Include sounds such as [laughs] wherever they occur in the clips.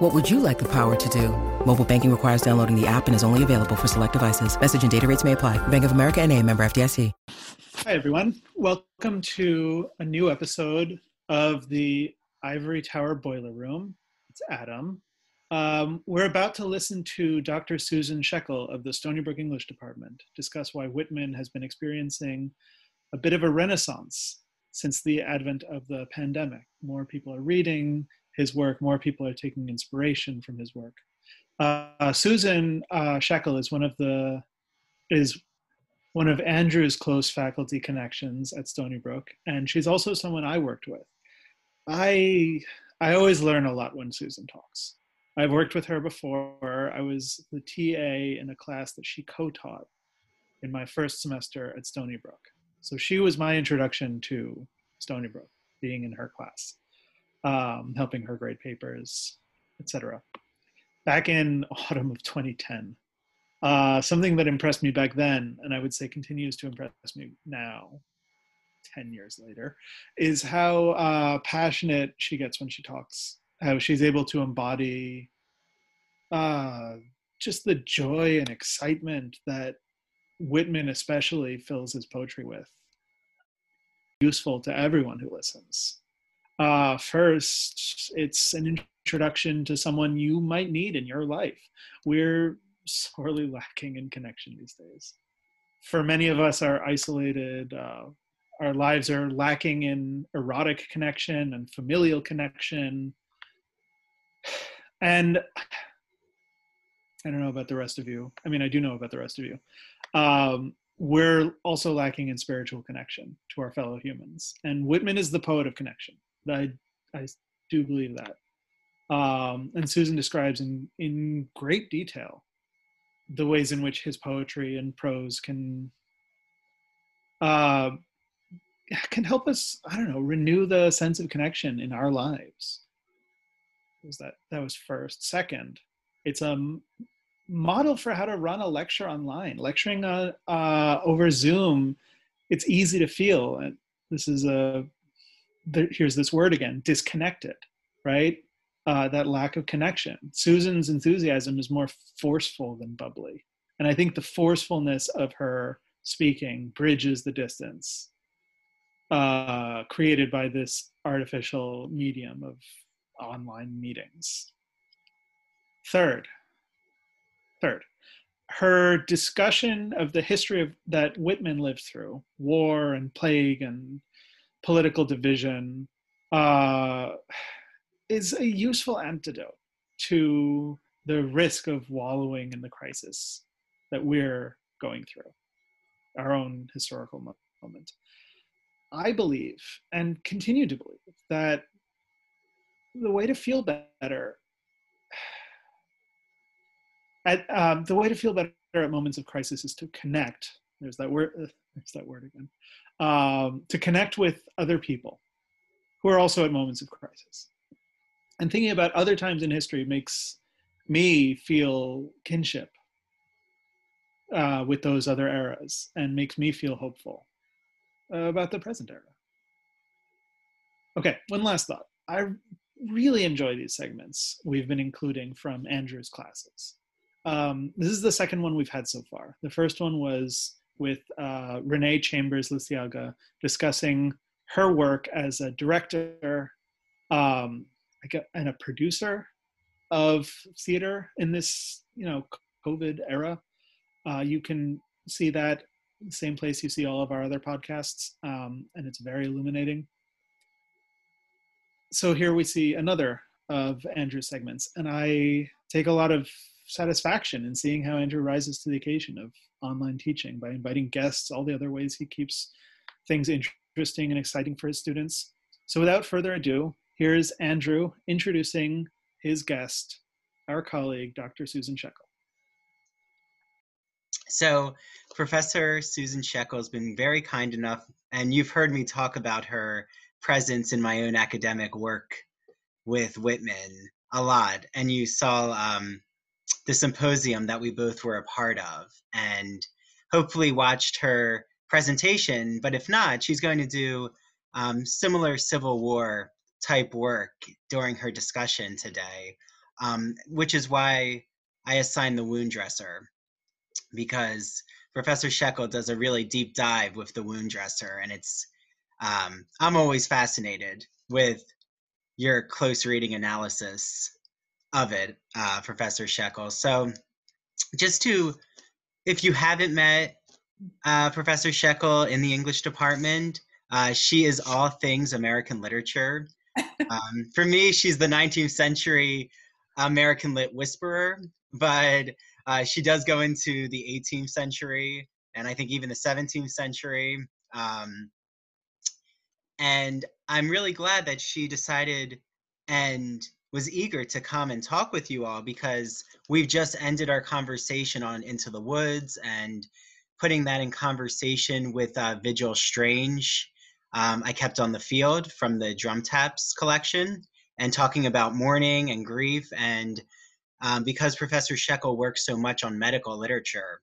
What would you like the power to do? Mobile banking requires downloading the app and is only available for select devices. Message and data rates may apply. Bank of America and a member FDIC. Hi, everyone. Welcome to a new episode of the Ivory Tower Boiler Room. It's Adam. Um, we're about to listen to Dr. Susan Scheckel of the Stony Brook English Department discuss why Whitman has been experiencing a bit of a renaissance since the advent of the pandemic. More people are reading his work, more people are taking inspiration from his work. Uh, Susan uh, Scheckel is one of the is one of Andrew's close faculty connections at Stony Brook, and she's also someone I worked with. I I always learn a lot when Susan talks. I've worked with her before. I was the TA in a class that she co-taught in my first semester at Stony Brook. So she was my introduction to Stony Brook, being in her class, um, helping her grade papers, etc. Back in [laughs] autumn of 2010, uh, something that impressed me back then, and I would say continues to impress me now, 10 years later, is how uh, passionate she gets when she talks how she's able to embody uh, just the joy and excitement that Whitman especially fills his poetry with. Useful to everyone who listens. Uh, first, it's an introduction to someone you might need in your life. We're sorely lacking in connection these days. For many of us, are isolated. Uh, our lives are lacking in erotic connection and familial connection [sighs] and [sighs] I don't know about the rest of you. I mean, I do know about the rest of you. Um, we're also lacking in spiritual connection to our fellow humans. And Whitman is the poet of connection. I, I do believe that. Um, and Susan describes in, in great detail the ways in which his poetry and prose can uh, can help us, I don't know, renew the sense of connection in our lives. Was that that was first. Second it's a model for how to run a lecture online. Lecturing uh, uh, over zoom it's easy to feel. And this is a here's this word again disconnected right? Uh, that lack of connection. Susan's enthusiasm is more forceful than bubbly. And i think the forcefulness of her speaking bridges the distance uh, created by this artificial medium of online meetings. Third, third, her discussion of the history of, that Whitman lived through, war and plague and political division, uh, is a useful antidote to the risk of wallowing in the crisis that we're going through, our own historical moment. I believe and continue to believe that the way to feel better at um, the way to feel better at moments of crisis is to connect there's that word there's that word again um, to connect with other people who are also at moments of crisis and thinking about other times in history makes me feel kinship uh, with those other eras and makes me feel hopeful uh, about the present era okay one last thought i really enjoy these segments we've been including from Andrew's classes. Um, this is the second one we've had so far. The first one was with uh, Renee Chambers Lisiaga discussing her work as a director um, and a producer of theater in this, you know, COVID era. Uh, you can see that same place you see all of our other podcasts, um, and it's very illuminating so here we see another of Andrew's segments, and I take a lot of satisfaction in seeing how Andrew rises to the occasion of online teaching by inviting guests, all the other ways he keeps things interesting and exciting for his students. So without further ado, here's Andrew introducing his guest, our colleague, Dr. Susan Scheckel. So, Professor Susan Scheckel has been very kind enough, and you've heard me talk about her presence in my own academic work with Whitman a lot. And you saw um, the symposium that we both were a part of, and hopefully watched her presentation. But if not, she's going to do um, similar Civil War type work during her discussion today, um, which is why I assigned the wound dresser because Professor Scheckel does a really deep dive with the wound dresser, and it's um, I'm always fascinated with your close reading analysis of it, uh, Professor Scheckel. So, just to, if you haven't met uh, Professor Scheckel in the English department, uh, she is all things American literature. [laughs] Um, for me, she's the 19th century American lit whisperer, but uh, she does go into the 18th century and I think even the 17th century. Um, and I'm really glad that she decided and was eager to come and talk with you all because we've just ended our conversation on Into the Woods and putting that in conversation with uh, Vigil Strange. Um, I kept on the field from the Drum Taps collection and talking about mourning and grief. And um, because Professor Scheckel works so much on medical literature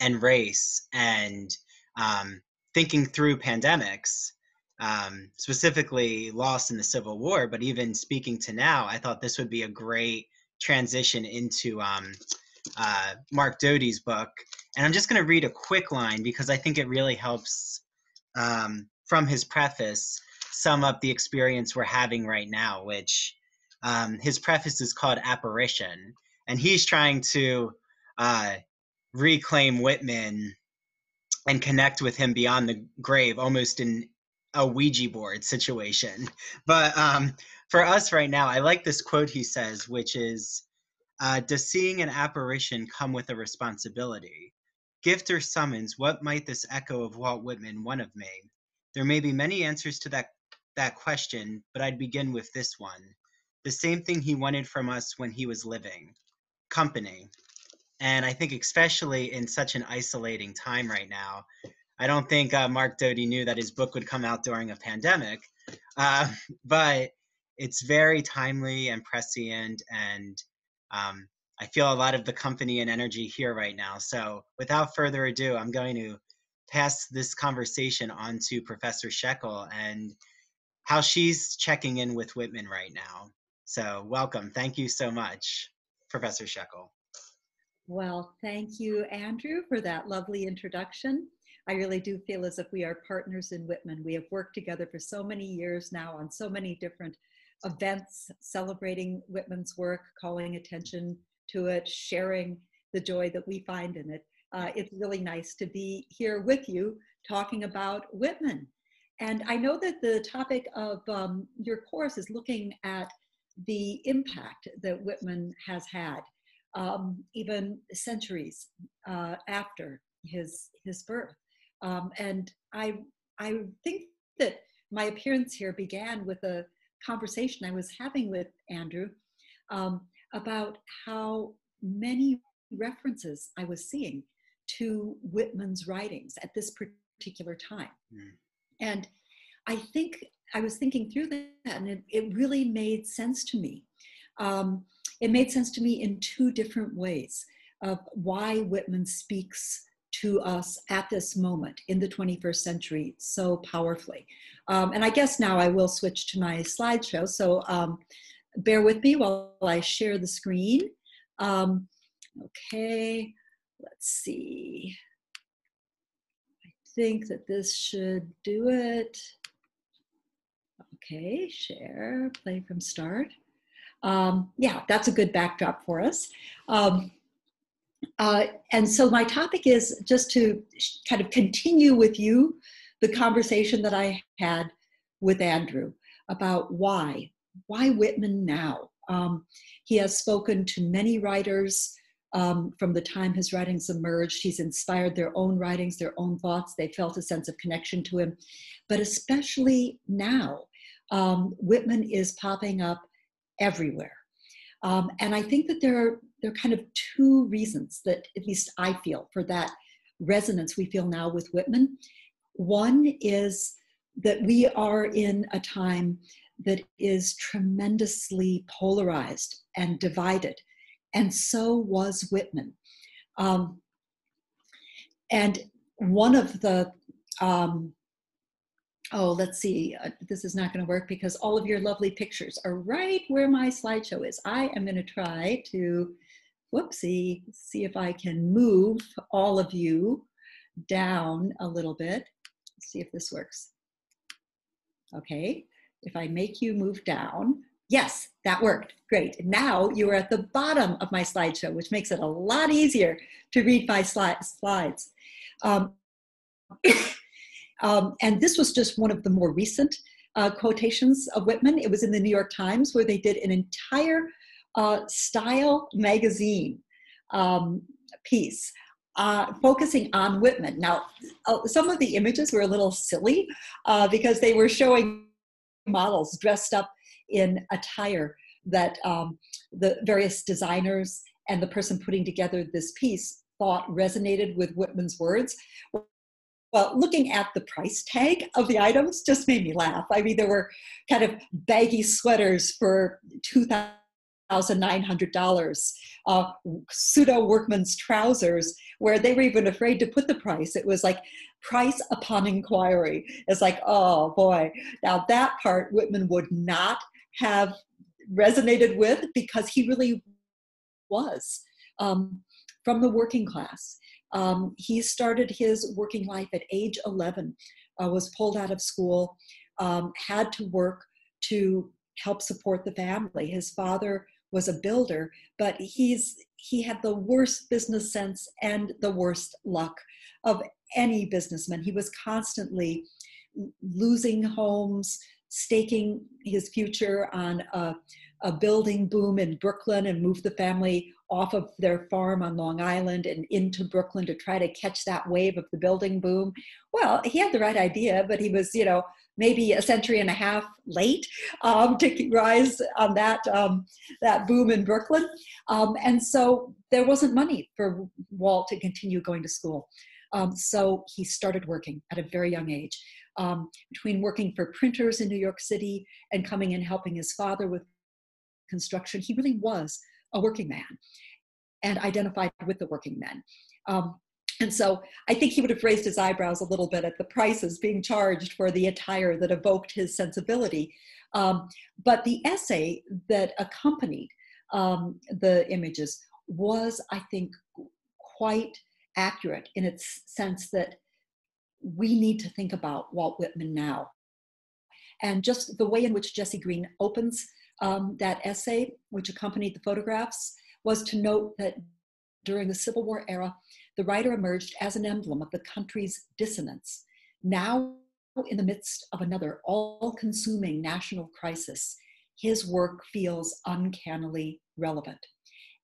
and race and um, thinking through pandemics, um, specifically lost in the Civil War, but even speaking to now, I thought this would be a great transition into um, uh, Mark Doty's book. And I'm just going to read a quick line because I think it really helps um, from his preface sum up the experience we're having right now, which um, his preface is called Apparition. And he's trying to uh, reclaim Whitman and connect with him beyond the grave, almost in a Ouija board situation. But um, for us right now, I like this quote he says, which is uh, Does seeing an apparition come with a responsibility? Gift or summons, what might this echo of Walt Whitman want of me? There may be many answers to that, that question, but I'd begin with this one. The same thing he wanted from us when he was living company. And I think, especially in such an isolating time right now, I don't think uh, Mark Doty knew that his book would come out during a pandemic, uh, [laughs] but it's very timely and prescient, and um, I feel a lot of the company and energy here right now. So, without further ado, I'm going to pass this conversation on to Professor Scheckel and how she's checking in with Whitman right now. So, welcome. Thank you so much, Professor Scheckel. Well, thank you, Andrew, for that lovely introduction. I really do feel as if we are partners in Whitman. We have worked together for so many years now on so many different events celebrating Whitman's work, calling attention to it, sharing the joy that we find in it. Uh, it's really nice to be here with you talking about Whitman. And I know that the topic of um, your course is looking at the impact that Whitman has had, um, even centuries uh, after his, his birth. Um, and I, I think that my appearance here began with a conversation I was having with Andrew um, about how many references I was seeing to Whitman's writings at this particular time. Mm. And I think I was thinking through that and it, it really made sense to me. Um, it made sense to me in two different ways of why Whitman speaks to us at this moment in the 21st century so powerfully. Um, and I guess now I will switch to my slideshow. So um, bear with me while I share the screen. Um, okay, let's see. I think that this should do it. Okay, share, play from start. Um, yeah, that's a good backdrop for us. Uh, and so my topic is just to kind of continue with you the conversation that I had with Andrew about why, why Whitman now? Um, he has spoken to many writers um, from the time his writings emerged. He's inspired their own writings, their own thoughts. They felt a sense of connection to him. But especially now, um, Whitman is popping up everywhere. Um, and I think that there are there are kind of two reasons that at least I feel for that resonance we feel now with Whitman. One is that we are in a time that is tremendously polarized and divided, and so was Whitman. Um, and one of the um, oh, let's see, uh, this is not going to work because all of your lovely pictures are right where my slideshow is. I am going to try to, whoopsie, see if I can move all of you down a little bit. Let's see if this works. Okay, if I make you move down, yes, that worked. Great. Now you are at the bottom of my slideshow, which makes it a lot easier to read my slides. Um, [coughs] Um, and this was just one of the more recent uh, quotations of Whitman. It was in the New York Times where they did an entire uh, style magazine um, piece uh, focusing on Whitman. Now, uh, some of the images were a little silly uh, because they were showing models dressed up in attire that um, the various designers and the person putting together this piece thought resonated with Whitman's words. Well, looking at the price tag of the items just made me laugh. I mean, there were kind of baggy sweaters for $2,900, uh, pseudo workman's trousers, where they were even afraid to put the price. It was like price upon inquiry. It's like, oh boy. Now, that part Whitman would not have resonated with because he really was um, from the working class. Um, he started his working life at age 11, uh, was pulled out of school, um, had to work to help support the family. His father was a builder, but he's he had the worst business sense and the worst luck of any businessman. He was constantly losing homes, staking his future on a, a building boom in Brooklyn and moved the family off of their farm on Long Island and into Brooklyn to try to catch that wave of the building boom. Well, he had the right idea, but he was, you know, maybe a century and a half late um, to rise on that um, that boom in Brooklyn, um, and so there wasn't money for Walt to continue going to school. Um, so he started working at a very young age. Um, between working for printers in New York City and coming and helping his father with construction, he really was a working man and identified with the working men. And so I think he would have raised his eyebrows a little bit at the prices being charged for the attire that evoked his sensibility. Um, but the essay that accompanied um, the images was, I think, quite accurate in its sense that we need to think about Walt Whitman now. And just the way in which Jesse Green opens um, that essay, which accompanied the photographs, was to note that during the Civil War era, the writer emerged as an emblem of the country's dissonance. Now, in the midst of another all consuming national crisis, his work feels uncannily relevant.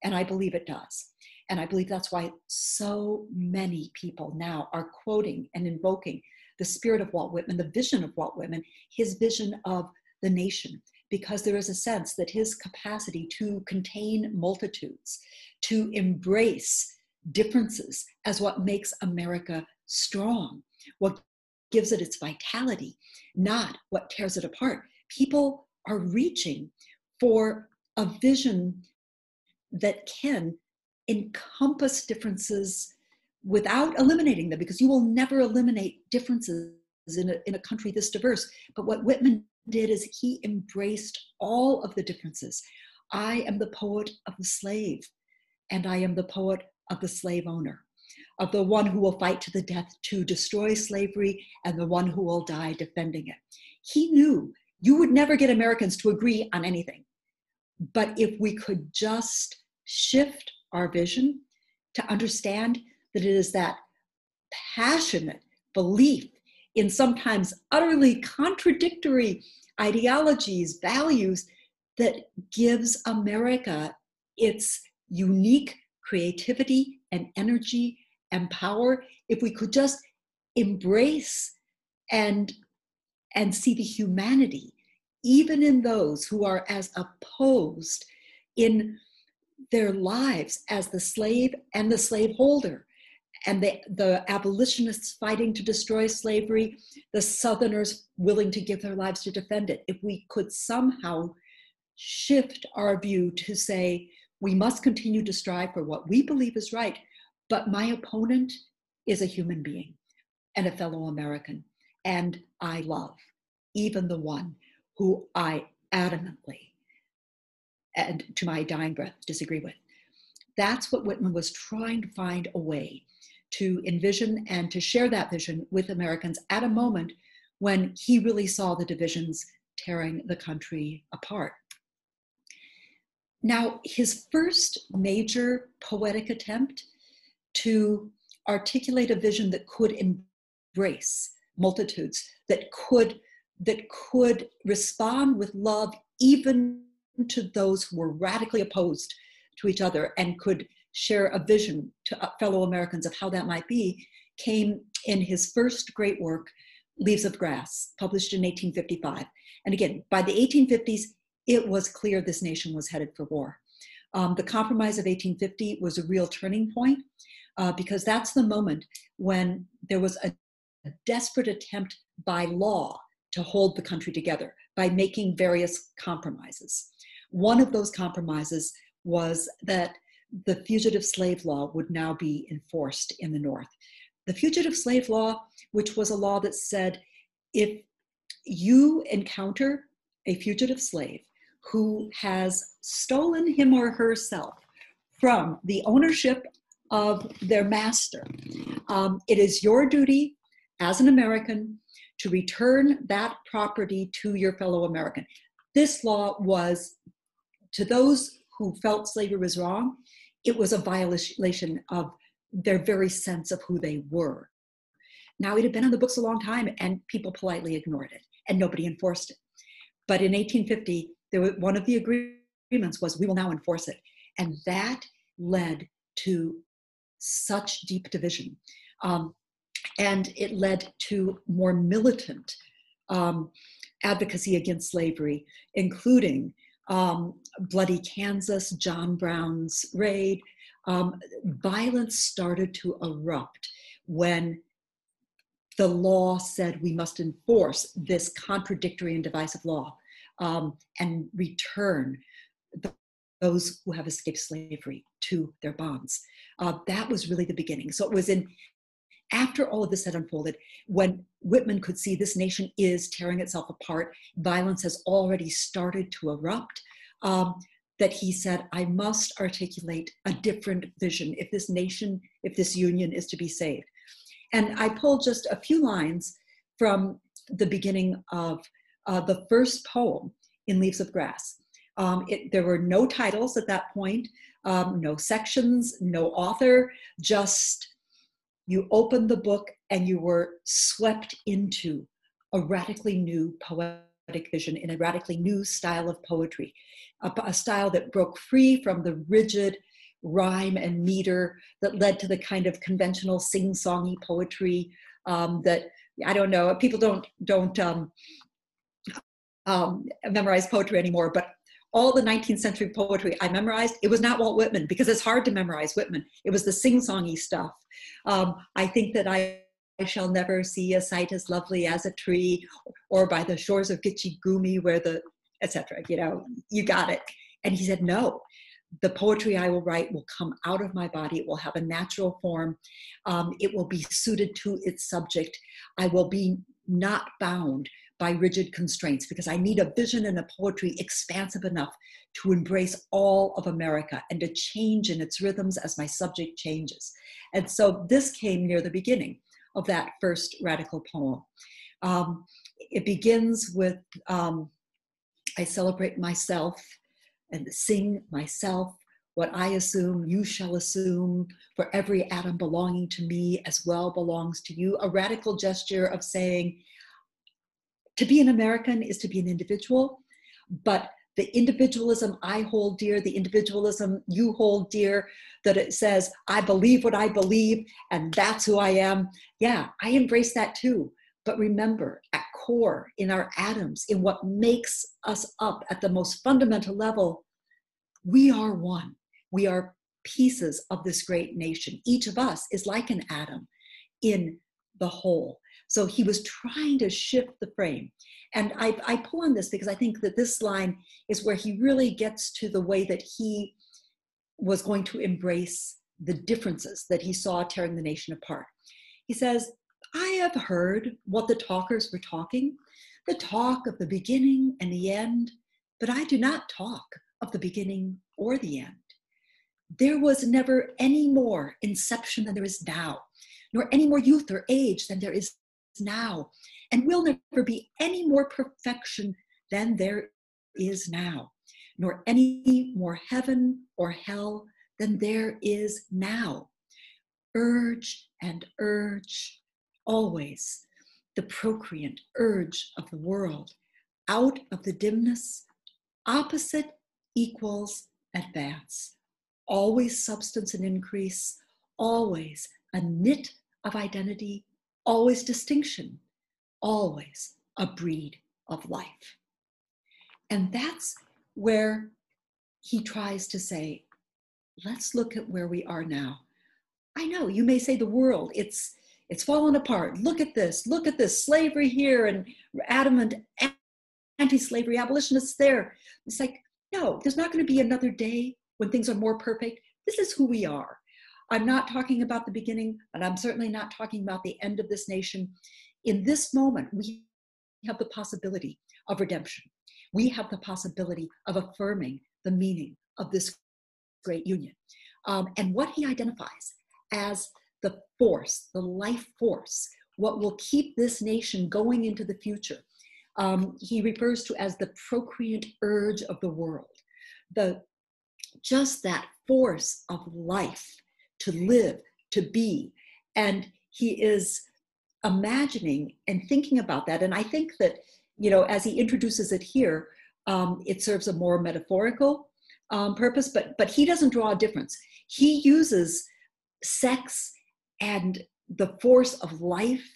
And I believe it does. And I believe that's why so many people now are quoting and invoking the spirit of Walt Whitman, the vision of Walt Whitman, his vision of the nation, because there is a sense that his capacity to contain multitudes, to embrace differences as what makes America strong, what gives it its vitality, not what tears it apart. People are reaching for a vision that can encompass differences without eliminating them, because you will never eliminate differences in a, in a country this diverse. But what Whitman did is he embraced all of the differences. I am the poet of the slave, and I am the poet of the slave owner, of the one who will fight to the death to destroy slavery, and the one who will die defending it. He knew you would never get Americans to agree on anything. But if we could just shift our vision to understand that it is that passionate belief in sometimes utterly contradictory ideologies, values that gives America its unique creativity and energy and power. If we could just embrace and and see the humanity even in those who are as opposed in their lives as the slave and the slaveholder and the, the abolitionists fighting to destroy slavery, the Southerners willing to give their lives to defend it. If we could somehow shift our view to say, we must continue to strive for what we believe is right, but my opponent is a human being and a fellow American, and I love, even the one who I adamantly and to my dying breath disagree with. That's what Whitman was trying to find a way to envision and to share that vision with Americans at a moment when he really saw the divisions tearing the country apart. Now, his first major poetic attempt to articulate a vision that could embrace multitudes, that could that could respond with love even to those who were radically opposed to each other and could share a vision to uh, fellow Americans of how that might be, came in his first great work, Leaves of Grass, published in 1855. And again, by the 1850s, it was clear this nation was headed for war. Um, the Compromise of 1850 was a real turning point uh, because that's the moment when there was a, a desperate attempt by law to hold the country together by making various compromises. One of those compromises was that the fugitive slave law would now be enforced in the North. The fugitive slave law, which was a law that said if you encounter a fugitive slave who has stolen him or herself from the ownership of their master, um, it is your duty as an American to return that property to your fellow American. This law was to those who felt slavery was wrong, it was a violation of their very sense of who they were. Now, it had been on the books a long time, and people politely ignored it, and nobody enforced it. But in 1850, there was, one of the agreements was we will now enforce it. And that led to such deep division. Um, and it led to more militant um, advocacy against slavery, including um, Bloody Kansas, John Brown's raid. Um, violence started to erupt when the law said we must enforce this contradictory and divisive law um, and return the, those who have escaped slavery to their bonds. Uh, that was really the beginning. So it was in after all of this had unfolded, when Whitman could see this nation is tearing itself apart, violence has already started to erupt, um, that he said, I must articulate a different vision if this nation, if this union is to be saved. And I pulled just a few lines from the beginning of uh, the first poem in Leaves of Grass. Um, it, there were no titles at that point, um, no sections, no author, just you opened the book and you were swept into a radically new poetic vision in a radically new style of poetry, a, a style that broke free from the rigid rhyme and meter that led to the kind of conventional sing-songy poetry um, that I don't know. People don't don't um, um, memorize poetry anymore, but all the 19th century poetry I memorized, it was not Walt Whitman because it's hard to memorize Whitman. It was the sing-songy stuff. Um, I think that I, I shall never see a sight as lovely as a tree, or by the shores of Gitche Gumee, where the etc. You know, you got it. And he said, no. The poetry I will write will come out of my body. It will have a natural form. Um, it will be suited to its subject. I will be not bound by rigid constraints because I need a vision and a poetry expansive enough to embrace all of America and to change in its rhythms as my subject changes. And so this came near the beginning of that first radical poem. Um, it begins with um, I celebrate myself and sing myself. What I assume, you shall assume, for every atom belonging to me as well belongs to you. A radical gesture of saying, to be an American is to be an individual, but the individualism I hold dear, the individualism you hold dear, that it says, I believe what I believe, and that's who I am. Yeah, I embrace that too. But remember, at core, in our atoms, in what makes us up at the most fundamental level, we are one. We are pieces of this great nation. Each of us is like an atom in the whole. So he was trying to shift the frame. And I, I pull on this because I think that this line is where he really gets to the way that he was going to embrace the differences that he saw tearing the nation apart. He says, I have heard what the talkers were talking, the talk of the beginning and the end, but I do not talk of the beginning or the end. There was never any more inception than there is now, nor any more youth or age than there is now, and will never be any more perfection than there is now, nor any more heaven or hell than there is now. Urge and urge always the procreant urge of the world out of the dimness, opposite equals advance, always substance and increase, always a knit of identity, always distinction, always a breed of life. And that's where he tries to say, let's look at where we are now. I know you may say the world, it's it's fallen apart. Look at this, look at this, slavery here and adamant anti-slavery abolitionists there. It's like, no, there's not going to be another day when things are more perfect. This is who we are. I'm not talking about the beginning, and I'm certainly not talking about the end of this nation. In this moment, we have the possibility of redemption. We have the possibility of affirming the meaning of this great union. Um, and what he identifies as the force, the life force, what will keep this nation going into the future, um, he refers to as the procreant urge of the world. The just that force of life to live, to be. And he is imagining and thinking about that. And I think that, you know, as he introduces it here, um, it serves a more metaphorical um, purpose, but but he doesn't draw a difference. He uses sex and the force of life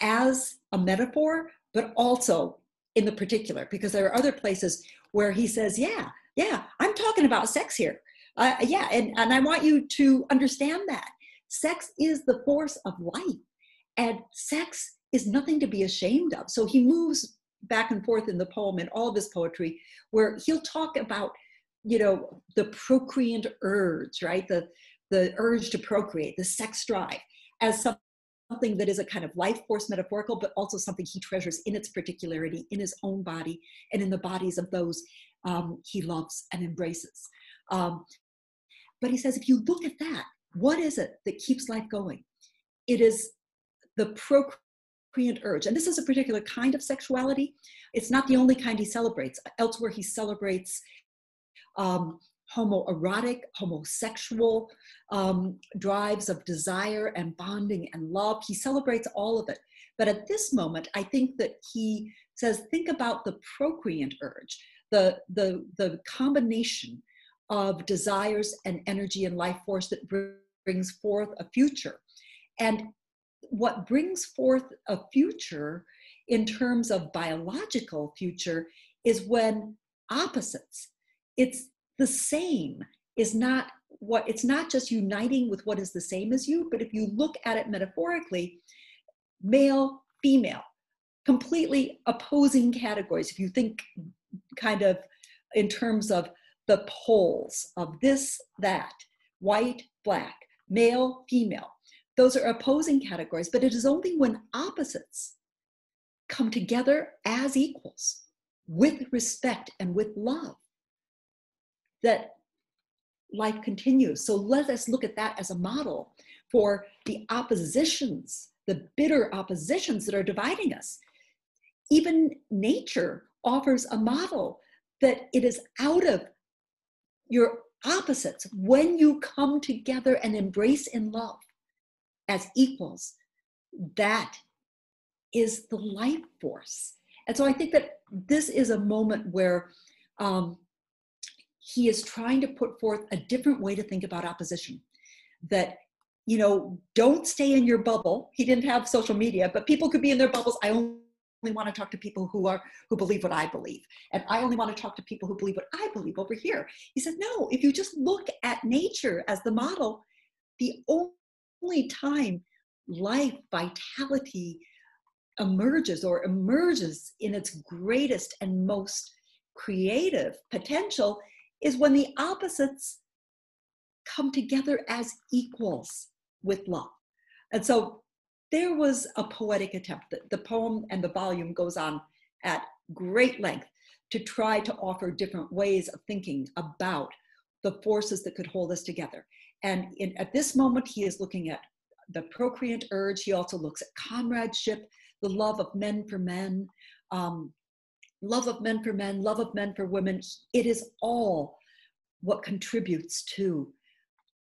as a metaphor, but also in the particular, because there are other places where he says, Yeah, yeah, I'm talking about sex here. Uh, yeah, and, and I want you to understand that. Sex is the force of life, and sex is nothing to be ashamed of. So he moves back and forth in the poem and all of his poetry, where he'll talk about, you know, the procreant urge, right? The the urge to procreate, the sex drive, as something that is a kind of life force metaphorical, but also something he treasures in its particularity, in his own body, and in the bodies of those um, he loves and embraces. Um, but he says, if you look at that, what is it that keeps life going? It is the procreant urge. And this is a particular kind of sexuality. It's not the only kind he celebrates. Elsewhere, he celebrates um, homoerotic, homosexual um, drives of desire and bonding and love. He celebrates all of it. But at this moment, I think that he says, think about the procreant urge, the, the, the combination of desires and energy and life force that brings forth a future. And what brings forth a future in terms of biological future is when opposites, it's the same is not what it's not just uniting with what is the same as you, but if you look at it metaphorically, male, female, completely opposing categories. If you think kind of in terms of the poles of this, that, white, black, male, female. Those are opposing categories, but it is only when opposites come together as equals with respect and with love that life continues. So let us look at that as a model for the oppositions, the bitter oppositions that are dividing us. Even nature offers a model that it is out of your opposites, when you come together and embrace in love as equals, that is the life force. And so I think that this is a moment where um, he is trying to put forth a different way to think about opposition. That, you know, don't stay in your bubble. He didn't have social media, but people could be in their bubbles. I only want to talk to people who are who believe what I believe, and I only want to talk to people who believe what I believe over here. He said, no. If you just look at nature as the model, the only time life vitality emerges or emerges in its greatest and most creative potential is when the opposites come together as equals with love. And so there was a poetic attempt. The, the poem and the volume goes on at great length to try to offer different ways of thinking about the forces that could hold us together. And in, at this moment, he is looking at the procreant urge. He also looks at comradeship, the love of men for men, um, love of men for men, love of men for women. It is all what contributes to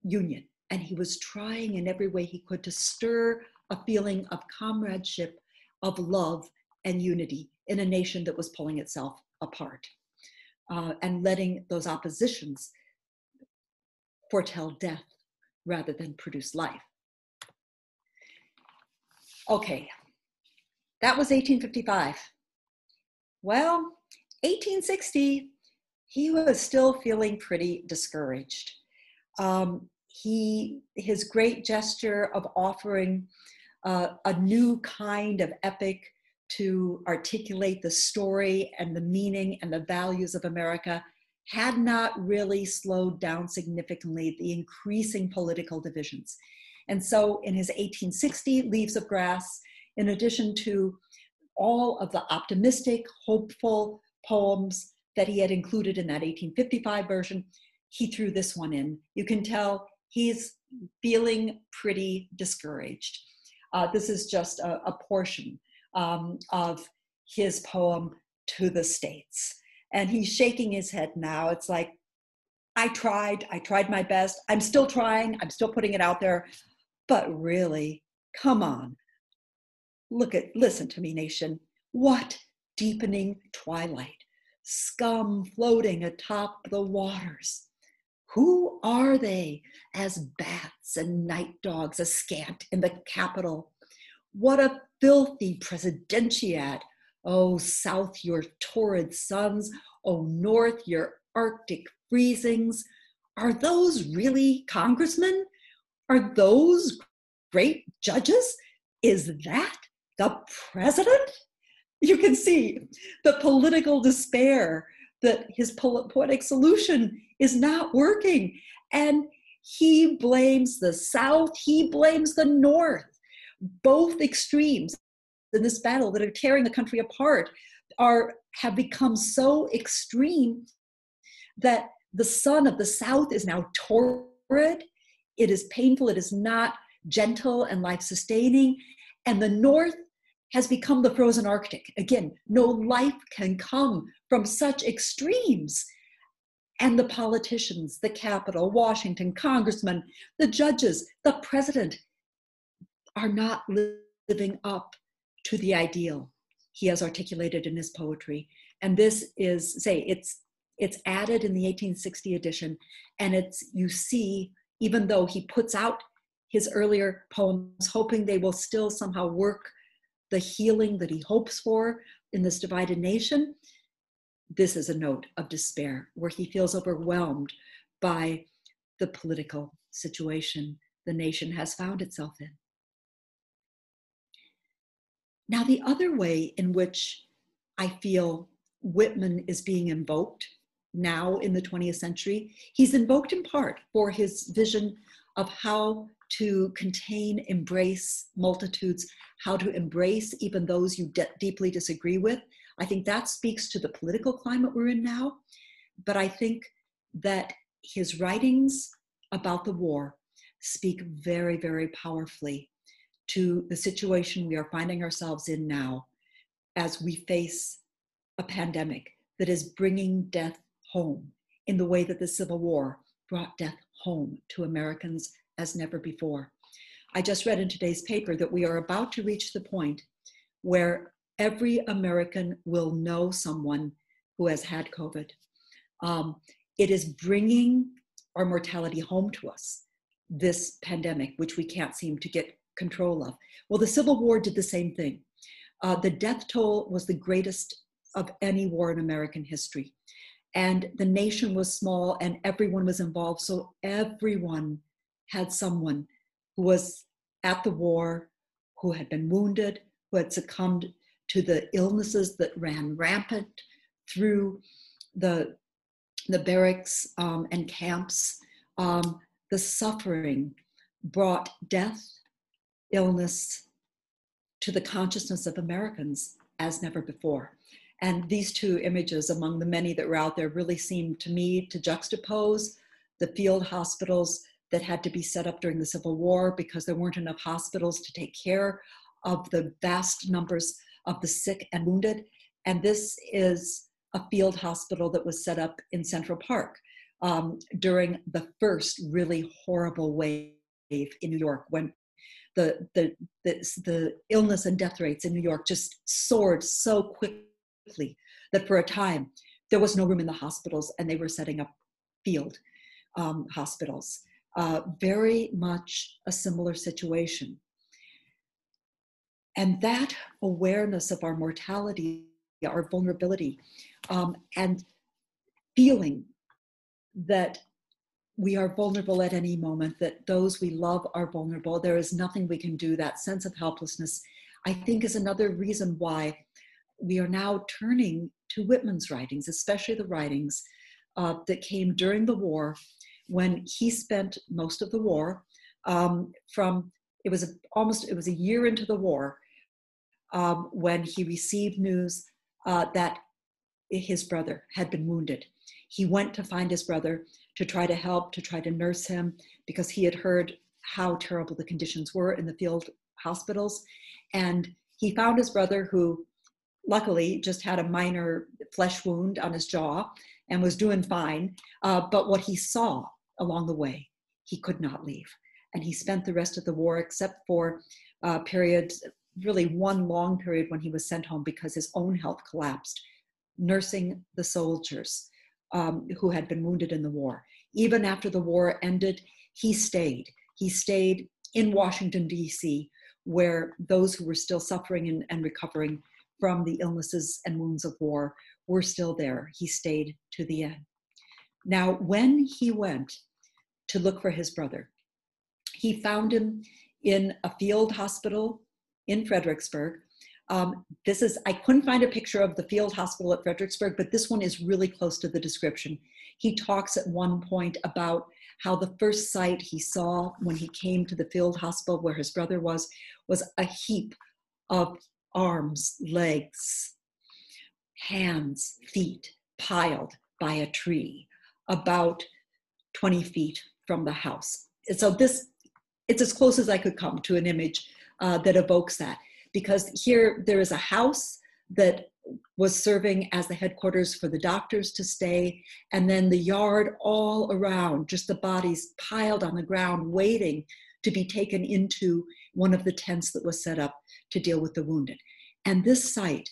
union. And he was trying in every way he could to stir a feeling of comradeship, of love, and unity in a nation that was pulling itself apart uh, and letting those oppositions foretell death rather than produce life. Okay, that was 1855. Well, 1860, he was still feeling pretty discouraged. Um, he, his great gesture of offering uh, a new kind of epic to articulate the story and the meaning and the values of America had not really slowed down significantly the increasing political divisions. And so in his 1860 Leaves of Grass, in addition to all of the optimistic, hopeful poems that he had included in that 1855 version, he threw this one in. You can tell he's feeling pretty discouraged. Uh, this is just a, a portion um, of his poem to the states. And he's shaking his head now. It's like, I tried, I tried my best. I'm still trying, I'm still putting it out there. But really, come on. Look at, listen to me, nation. What deepening twilight, scum floating atop the waters. Who are they as bats and night dogs askant in the capital? What a filthy presidentiad! Oh, south, your torrid suns. Oh, north, your arctic freezings. Are those really congressmen? Are those great judges? Is that the president? You can see the political despair that his poetic solution is not working. And he blames the South, he blames the North. Both extremes in this battle that are tearing the country apart are have become so extreme that the sun of the South is now torrid. It is painful, it is not gentle and life sustaining. And the North has become the frozen Arctic. Again, no life can come from such extremes. And the politicians, the Capitol, Washington, congressmen, the judges, the president are not living up to the ideal he has articulated in his poetry. And this is, say, it's it's added in the 1860 edition, and it's you see, even though he puts out his earlier poems, hoping they will still somehow work the healing that he hopes for in this divided nation, this is a note of despair where he feels overwhelmed by the political situation the nation has found itself in. Now, the other way in which I feel Whitman is being invoked now in the 20th century, he's invoked in part for his vision of how to contain, embrace multitudes, how to embrace even those you de- deeply disagree with. I think that speaks to the political climate we're in now. But I think that his writings about the war speak very, very powerfully to the situation we are finding ourselves in now as we face a pandemic that is bringing death home in the way that the Civil War brought death home to Americans as never before. I just read in today's paper that we are about to reach the point where every American will know someone who has had COVID. Um, it is bringing our mortality home to us, this pandemic, which we can't seem to get control of. Well, the Civil War did the same thing. Uh, the death toll was the greatest of any war in American history. And the nation was small and everyone was involved. So everyone had someone who was at the war, who had been wounded, who had succumbed to the illnesses that ran rampant through the, the barracks um, and camps. Um, the suffering brought death, illness to the consciousness of Americans as never before. And these two images, among the many that were out there, really seemed to me to juxtapose the field hospitals that had to be set up during the Civil War because there weren't enough hospitals to take care of the vast numbers of the sick and wounded. And this is a field hospital that was set up in Central Park um, during the first really horrible wave in New York when the, the, the, the illness and death rates in New York just soared so quickly that for a time there was no room in the hospitals and they were setting up field um, hospitals. Uh, very much a similar situation. And that awareness of our mortality, our vulnerability, um, and feeling that we are vulnerable at any moment, that those we love are vulnerable, there is nothing we can do, that sense of helplessness, I think is another reason why we are now turning to Whitman's writings, especially the writings uh, that came during the war when he spent most of the war um, from it was almost it was a year into the war um, when he received news uh, that his brother had been wounded he went to find his brother to try to help to try to nurse him because he had heard how terrible the conditions were in the field hospitals and he found his brother who luckily just had a minor flesh wound on his jaw and was doing fine uh, but what he saw along the way. He could not leave. And he spent the rest of the war, except for uh, periods, really one long period when he was sent home because his own health collapsed, nursing the soldiers um, who had been wounded in the war. Even after the war ended, he stayed. He stayed in Washington, D.C., where those who were still suffering and, and recovering from the illnesses and wounds of war were still there. He stayed to the end. Now, when he went to look for his brother. He found him in a field hospital in Fredericksburg. Um, this is, I couldn't find a picture of the field hospital at Fredericksburg, but this one is really close to the description. He talks at one point about how the first sight he saw when he came to the field hospital where his brother was, was a heap of arms, legs, hands, feet piled by a tree about 20 feet from the house. So this, it's as close as I could come to an image uh, that evokes that. Because here there is a house that was serving as the headquarters for the doctors to stay, and then the yard all around, just the bodies piled on the ground, waiting to be taken into one of the tents that was set up to deal with the wounded. And this sight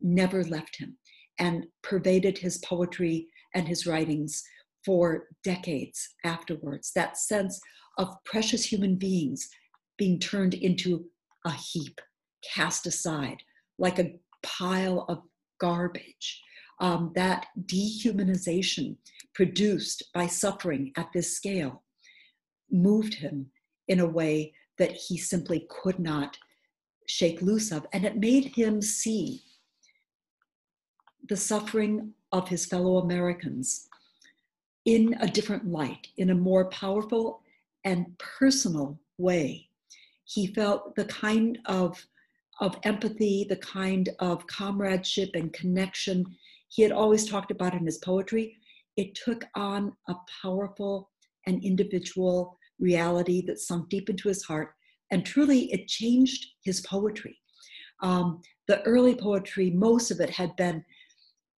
never left him and pervaded his poetry and his writings for decades afterwards. That sense of precious human beings being turned into a heap, cast aside, like a pile of garbage. Um, that dehumanization produced by suffering at this scale moved him in a way that he simply could not shake loose of. And it made him see the suffering of his fellow Americans in a different light, in a more powerful and personal way. He felt the kind of, of empathy, the kind of comradeship and connection he had always talked about in his poetry. It took on a powerful and individual reality that sunk deep into his heart, and truly it changed his poetry. Um, the early poetry, most of it had been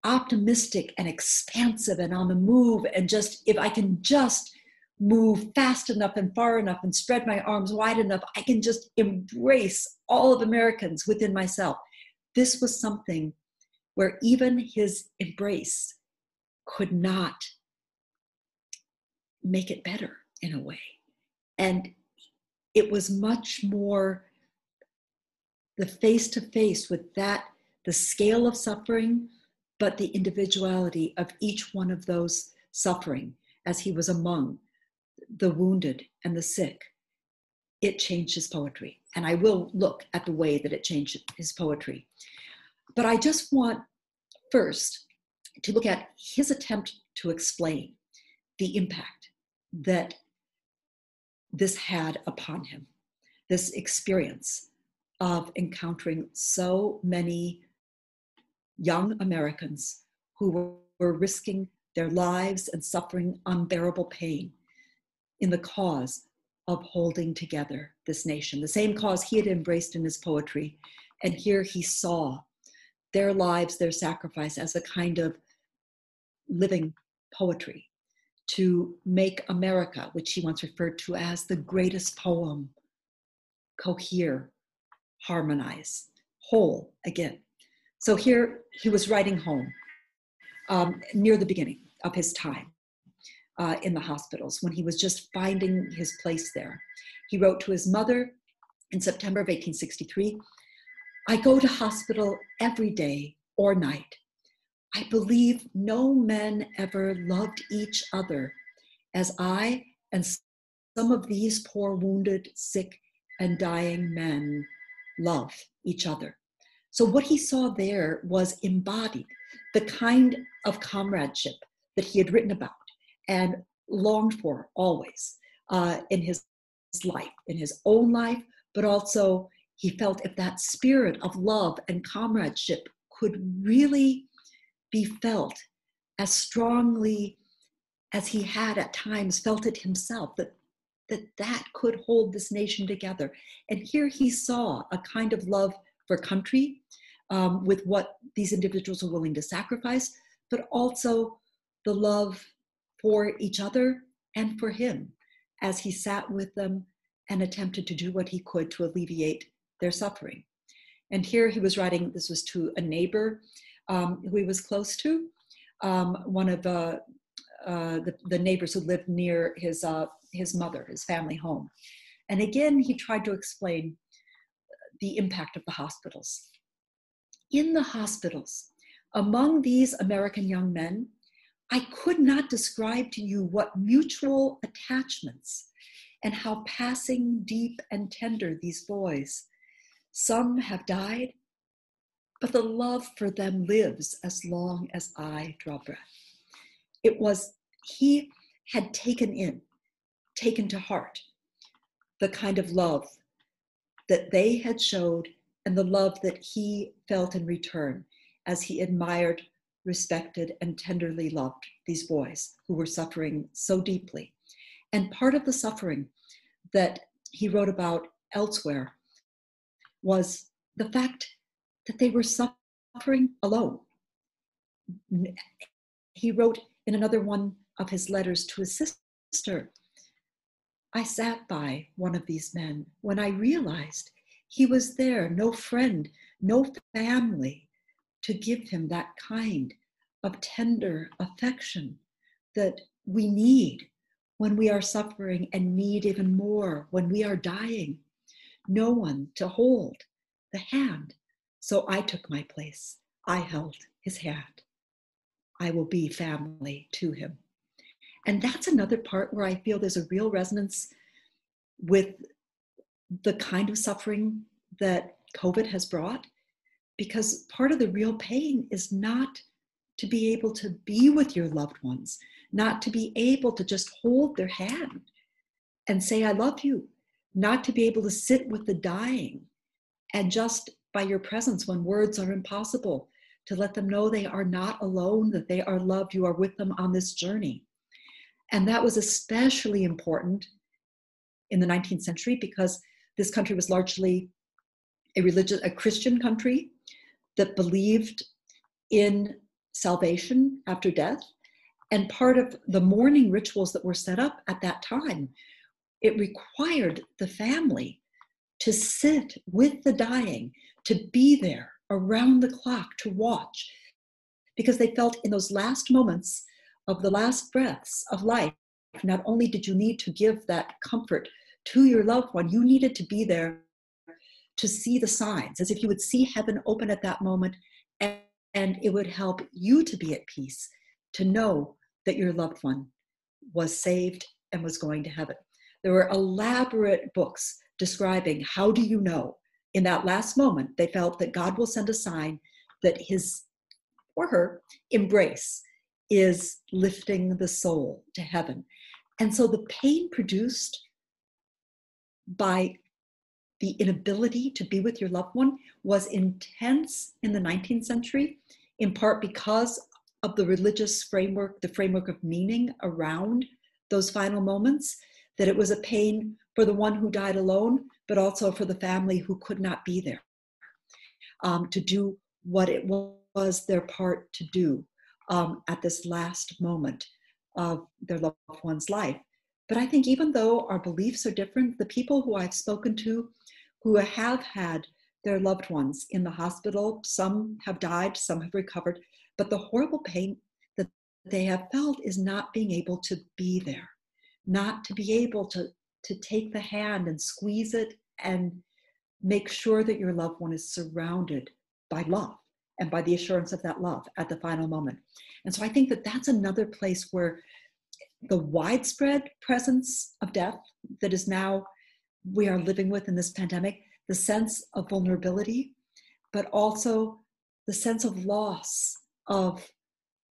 optimistic and expansive and on the move and just if i can just move fast enough and far enough and spread my arms wide enough i can just embrace all of americans within myself. This was something where even his embrace could not make it better in a way. And it was much more the face to face with that, the scale of suffering, but the individuality of each one of those suffering as he was among the wounded and the sick, it changed his poetry. And I will look at the way that it changed his poetry. But I just want first to look at his attempt to explain the impact that this had upon him, this experience of encountering so many young Americans who were, risking their lives and suffering unbearable pain in the cause of holding together this nation, the same cause he had embraced in his poetry. And here he saw their lives, their sacrifice as a kind of living poetry to make America, which he once referred to as the greatest poem, cohere, harmonize, whole again. So here he was writing home um, near the beginning of his time uh, in the hospitals when he was just finding his place there. He wrote to his mother in September of 1863 I go to hospital every day or night. I believe no men ever loved each other as I and some of these poor wounded, sick, and dying men love each other. So, what he saw there was embodied the kind of comradeship that he had written about and longed for always uh, in his life, in his own life, but also he felt if that spirit of love and comradeship could really be felt as strongly as he had at times felt it himself, that that that could hold this nation together. And here he saw a kind of love for country um, with what these individuals were willing to sacrifice, but also the love for each other and for him as he sat with them and attempted to do what he could to alleviate their suffering. And here he was writing, this was to a neighbor um, who he was close to, um, one of uh, uh, the, the, neighbors who lived near his, uh, his mother, his family home. And again, he tried to explain the impact of the hospitals. In the hospitals, among these American young men, I could not describe to you what mutual attachments and how passing deep and tender these boys. Some have died, but the love for them lives as long as I draw breath. It was, he had taken in, taken to heart the kind of love that they had showed and the love that he felt in return as he admired respected, and tenderly loved these boys who were suffering so deeply. And part of the suffering that he wrote about elsewhere was the fact that they were suffering alone. He wrote in another one of his letters to his sister I sat by one of these men when I realized he was there, no friend, no family, to give him that kind of tender affection that we need when we are suffering and need even more when we are dying. No one to hold the hand. So I took my place. I held his hand. I will be family to him. And that's another part where I feel there's a real resonance with the kind of suffering that COVID has brought because part of the real pain is not to be able to be with your loved ones, not to be able to just hold their hand and say, I love you, not to be able to sit with the dying and just by your presence when words are impossible, to let them know they are not alone, that they are loved, you are with them on this journey. And that was especially important in the 19th century because this country was largely a religious, a Christian country that believed in salvation after death. And part of the mourning rituals that were set up at that time, it required the family to sit with the dying, to be there around the clock to watch, because they felt in those last moments of the last breaths of life, not only did you need to give that comfort to your loved one, you needed to be there to see the signs, as if you would see heaven open at that moment, and, and it would help you to be at peace, to know that your loved one was saved and was going to heaven. There were elaborate books describing how do you know in that last moment they felt that God will send a sign that his or her embrace is lifting the soul to heaven. And so the pain produced by the inability to be with your loved one was intense in the 19th century, in part because of the religious framework, the framework of meaning around those final moments, that it was a pain for the one who died alone, but also for the family who could not be there um, to do what it was their part to do um, at this last moment of their loved one's life. But I think even though our beliefs are different, the people who I've spoken to who have had their loved ones in the hospital, some have died, some have recovered, but the horrible pain that they have felt is not being able to be there, not to be able to, to take the hand and squeeze it and make sure that your loved one is surrounded by love and by the assurance of that love at the final moment. And so I think that that's another place where the widespread presence of death that is now we are living with in this pandemic, the sense of vulnerability, but also the sense of loss of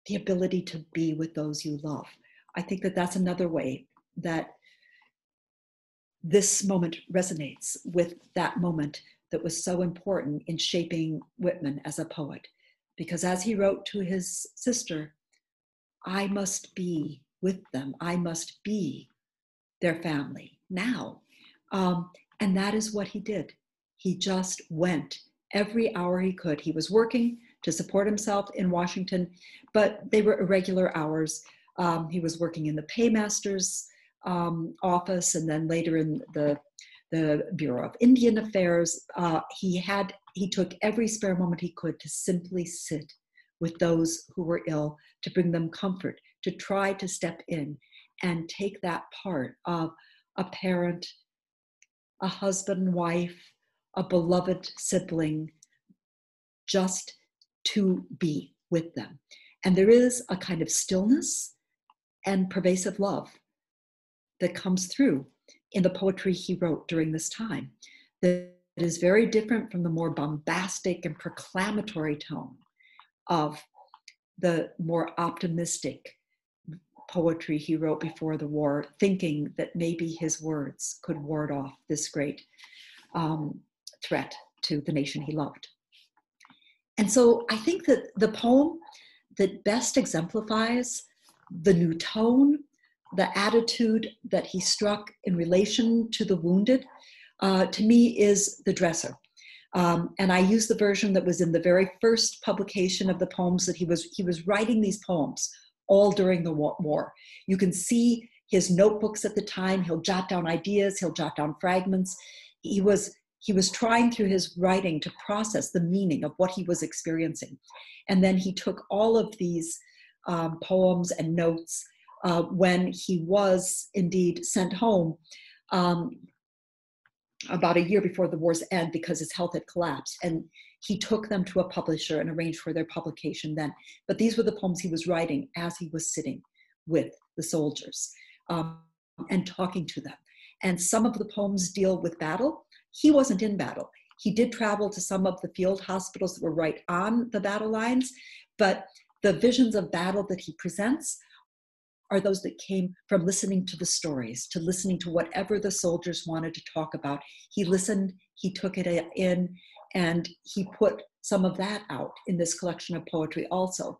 the ability to be with those you love. I think that that's another way that this moment resonates with that moment that was so important in shaping Whitman as a poet. Because as he wrote to his sister, I must be with them. I must be their family now. Um, and that is what he did. He just went every hour he could. He was working to support himself in Washington, but they were irregular hours. Um, he was working in the paymaster's um, office and then later in the the Bureau of Indian Affairs. Uh, he had he took every spare moment he could to simply sit with those who were ill, to bring them comfort, to try to step in and take that part of a parent, a husband, wife, a beloved sibling, just to be with them. And there is a kind of stillness and pervasive love that comes through in the poetry he wrote during this time that is very different from the more bombastic and proclamatory tone of the more optimistic poetry he wrote before the war, thinking that maybe his words could ward off this great um, threat to the nation he loved. And so I think that the poem that best exemplifies the new tone, the attitude that he struck in relation to the wounded, uh, to me is The Dresser. Um, and I use the version that was in the very first publication of the poems that he was he was writing these poems all during the war. You can see his notebooks at the time. He'll jot down ideas. He'll jot down fragments. He was he was trying through his writing to process the meaning of what he was experiencing, and then he took all of these um, poems and notes uh, when he was indeed sent home. Um, about a year before the war's end because his health had collapsed. And he took them to a publisher and arranged for their publication then. But these were the poems he was writing as he was sitting with the soldiers um, and talking to them. And some of the poems deal with battle. He wasn't in battle. He did travel to some of the field hospitals that were right on the battle lines, but the visions of battle that he presents are those that came from listening to the stories, to listening to whatever the soldiers wanted to talk about. He listened, he took it in, and he put some of that out in this collection of poetry also.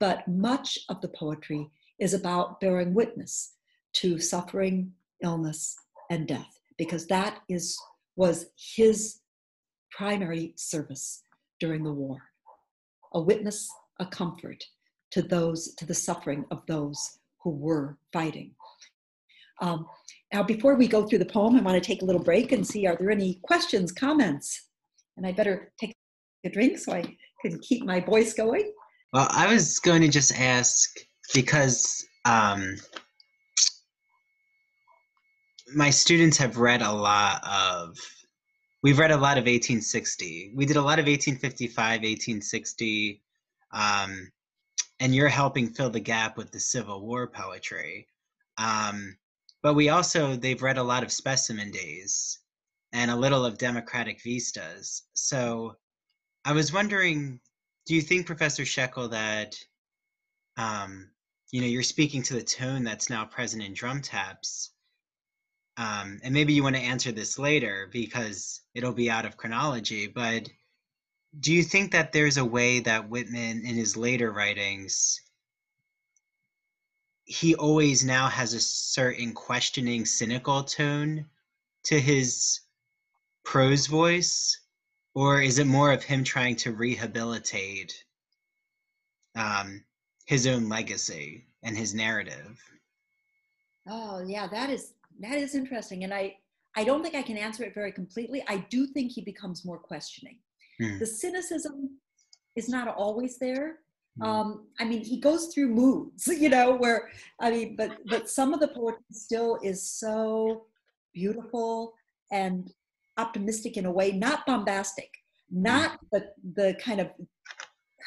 But much of the poetry is about bearing witness to suffering, illness, and death, because that is was his primary service during the war. A witness, a comfort to those, to the suffering of those who were fighting. Um, now, before we go through the poem, I want to take a little break and see are there any questions, comments? And I better take a drink so I can keep my voice going. Well, I was going to just ask because um, my students have read a lot of we've read a lot of 1860. We did a lot of 1855, 1860, um, and you're helping fill the gap with the Civil War poetry. Um, but we also they've read a lot of Specimen Days and a little of Democratic Vistas. So I was wondering, do you think, Professor Scheckel, that um, you know you're speaking to the tone that's now present in drum taps? Um, and maybe you want to answer this later because it'll be out of chronology. But do you think that there's a way that Whitman, in his later writings, he always now has a certain questioning, cynical tone to his prose voice? Or is it more of him trying to rehabilitate um, his own legacy and his narrative? Oh, yeah, that is that is interesting. And I, I don't think I can answer it very completely. I do think he becomes more questioning. Mm. The cynicism is not always there. Mm. Um, I mean, he goes through moods, [laughs] you know, where I mean, but but some of the poetry still is so beautiful and optimistic in a way, not bombastic, not mm. the the kind of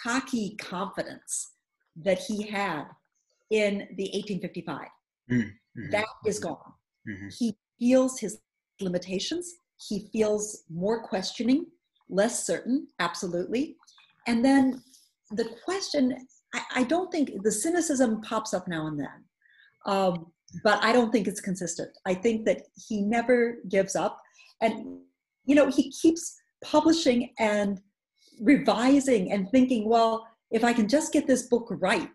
cocky confidence that he had in the 1855. Mm. Mm-hmm. That is gone. Mm-hmm. He feels his limitations. He feels more questioning, less certain, absolutely. And then the question I, I don't think the cynicism pops up now and then, um, but I don't think it's consistent. I think that he never gives up. And, you know, he keeps publishing and revising and thinking, well, if I can just get this book right,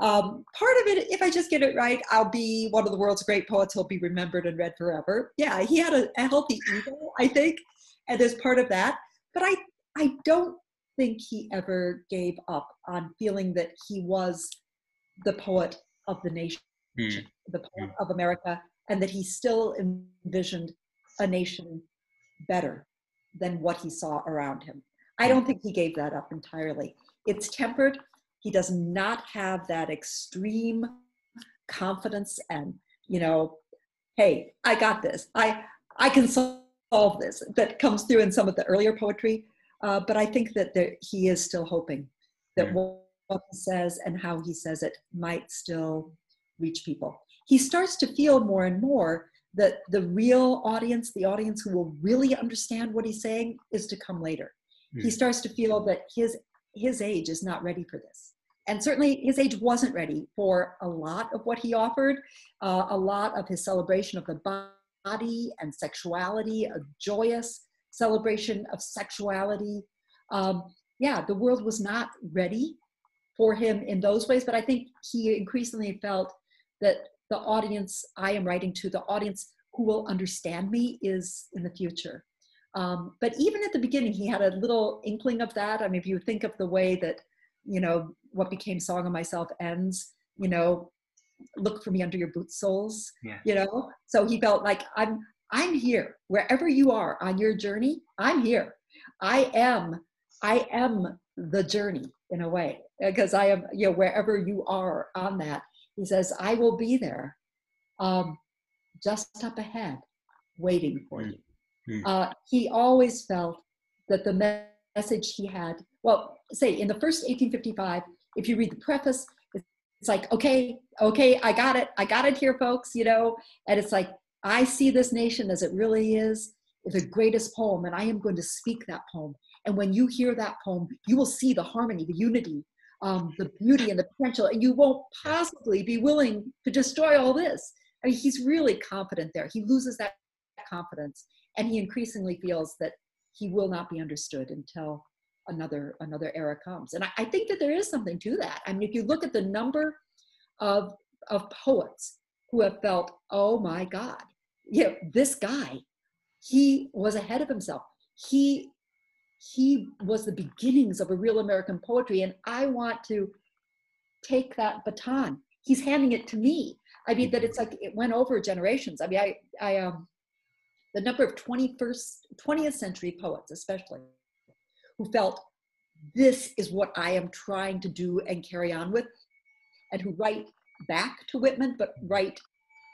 um, part of it, if I just get it right, I'll be one of the world's great poets. He'll be remembered and read forever. Yeah, he had a, a healthy ego, I think, and there's part of that. But I, I don't think he ever gave up on feeling that he was the poet of the nation, mm. the poet mm. of America, and that he still envisioned a nation better than what he saw around him. I don't think he gave that up entirely. It's tempered he does not have that extreme confidence and, you know, hey, I got this. I I can solve this. That comes through in some of the earlier poetry. Uh, but I think that there, he is still hoping that what, what he says and how he says it might still reach people. He starts to feel more and more that the real audience, the audience who will really understand what he's saying, is to come later. Mm. He hmm. starts to feel that his his age is not ready for this and certainly his age wasn't ready for a lot of what he offered, uh, a lot of his celebration of the body and sexuality, a joyous celebration of sexuality. Um, yeah, the world was not ready for him in those ways, but I think he increasingly felt that the audience I am writing to, the audience who will understand me, is in the future. Um, but even at the beginning, he had a little inkling of that. I mean, if you think of the way that you know, what became Song of Myself ends, you know, look for me under your boot soles, yeah. you know? So he felt like I'm, I'm here wherever you are on your journey. I'm here. I am, I am the journey in a way because I am, you know, wherever you are on that. He says, I will be there, um, just up ahead, waiting for mm. you. Mm. Uh, he always felt that the message he had well, say in the first 1855, if you read the preface, it's like, okay, okay, I got it. I got it here, folks, you know, and it's like, I see this nation as it really is, the greatest poem, and I am going to speak that poem. And when you hear that poem, you will see the harmony, the unity, um, the beauty, and the potential, and you won't possibly be willing to destroy all this. I mean, he's really confident there. He loses that confidence, and he increasingly feels that he will not be understood until another another era comes and I, I, think that there is something to that i mean if you look at the number of of poets who have felt oh my god know this guy he was ahead of himself he he was the beginnings of a real american poetry and i want to take that baton. He's handing it to me. I mean that it's like it went over generations. I mean i i um the number of 21st 20th century poets especially who felt this is what I am trying to do and carry on with, and who write back to Whitman, but write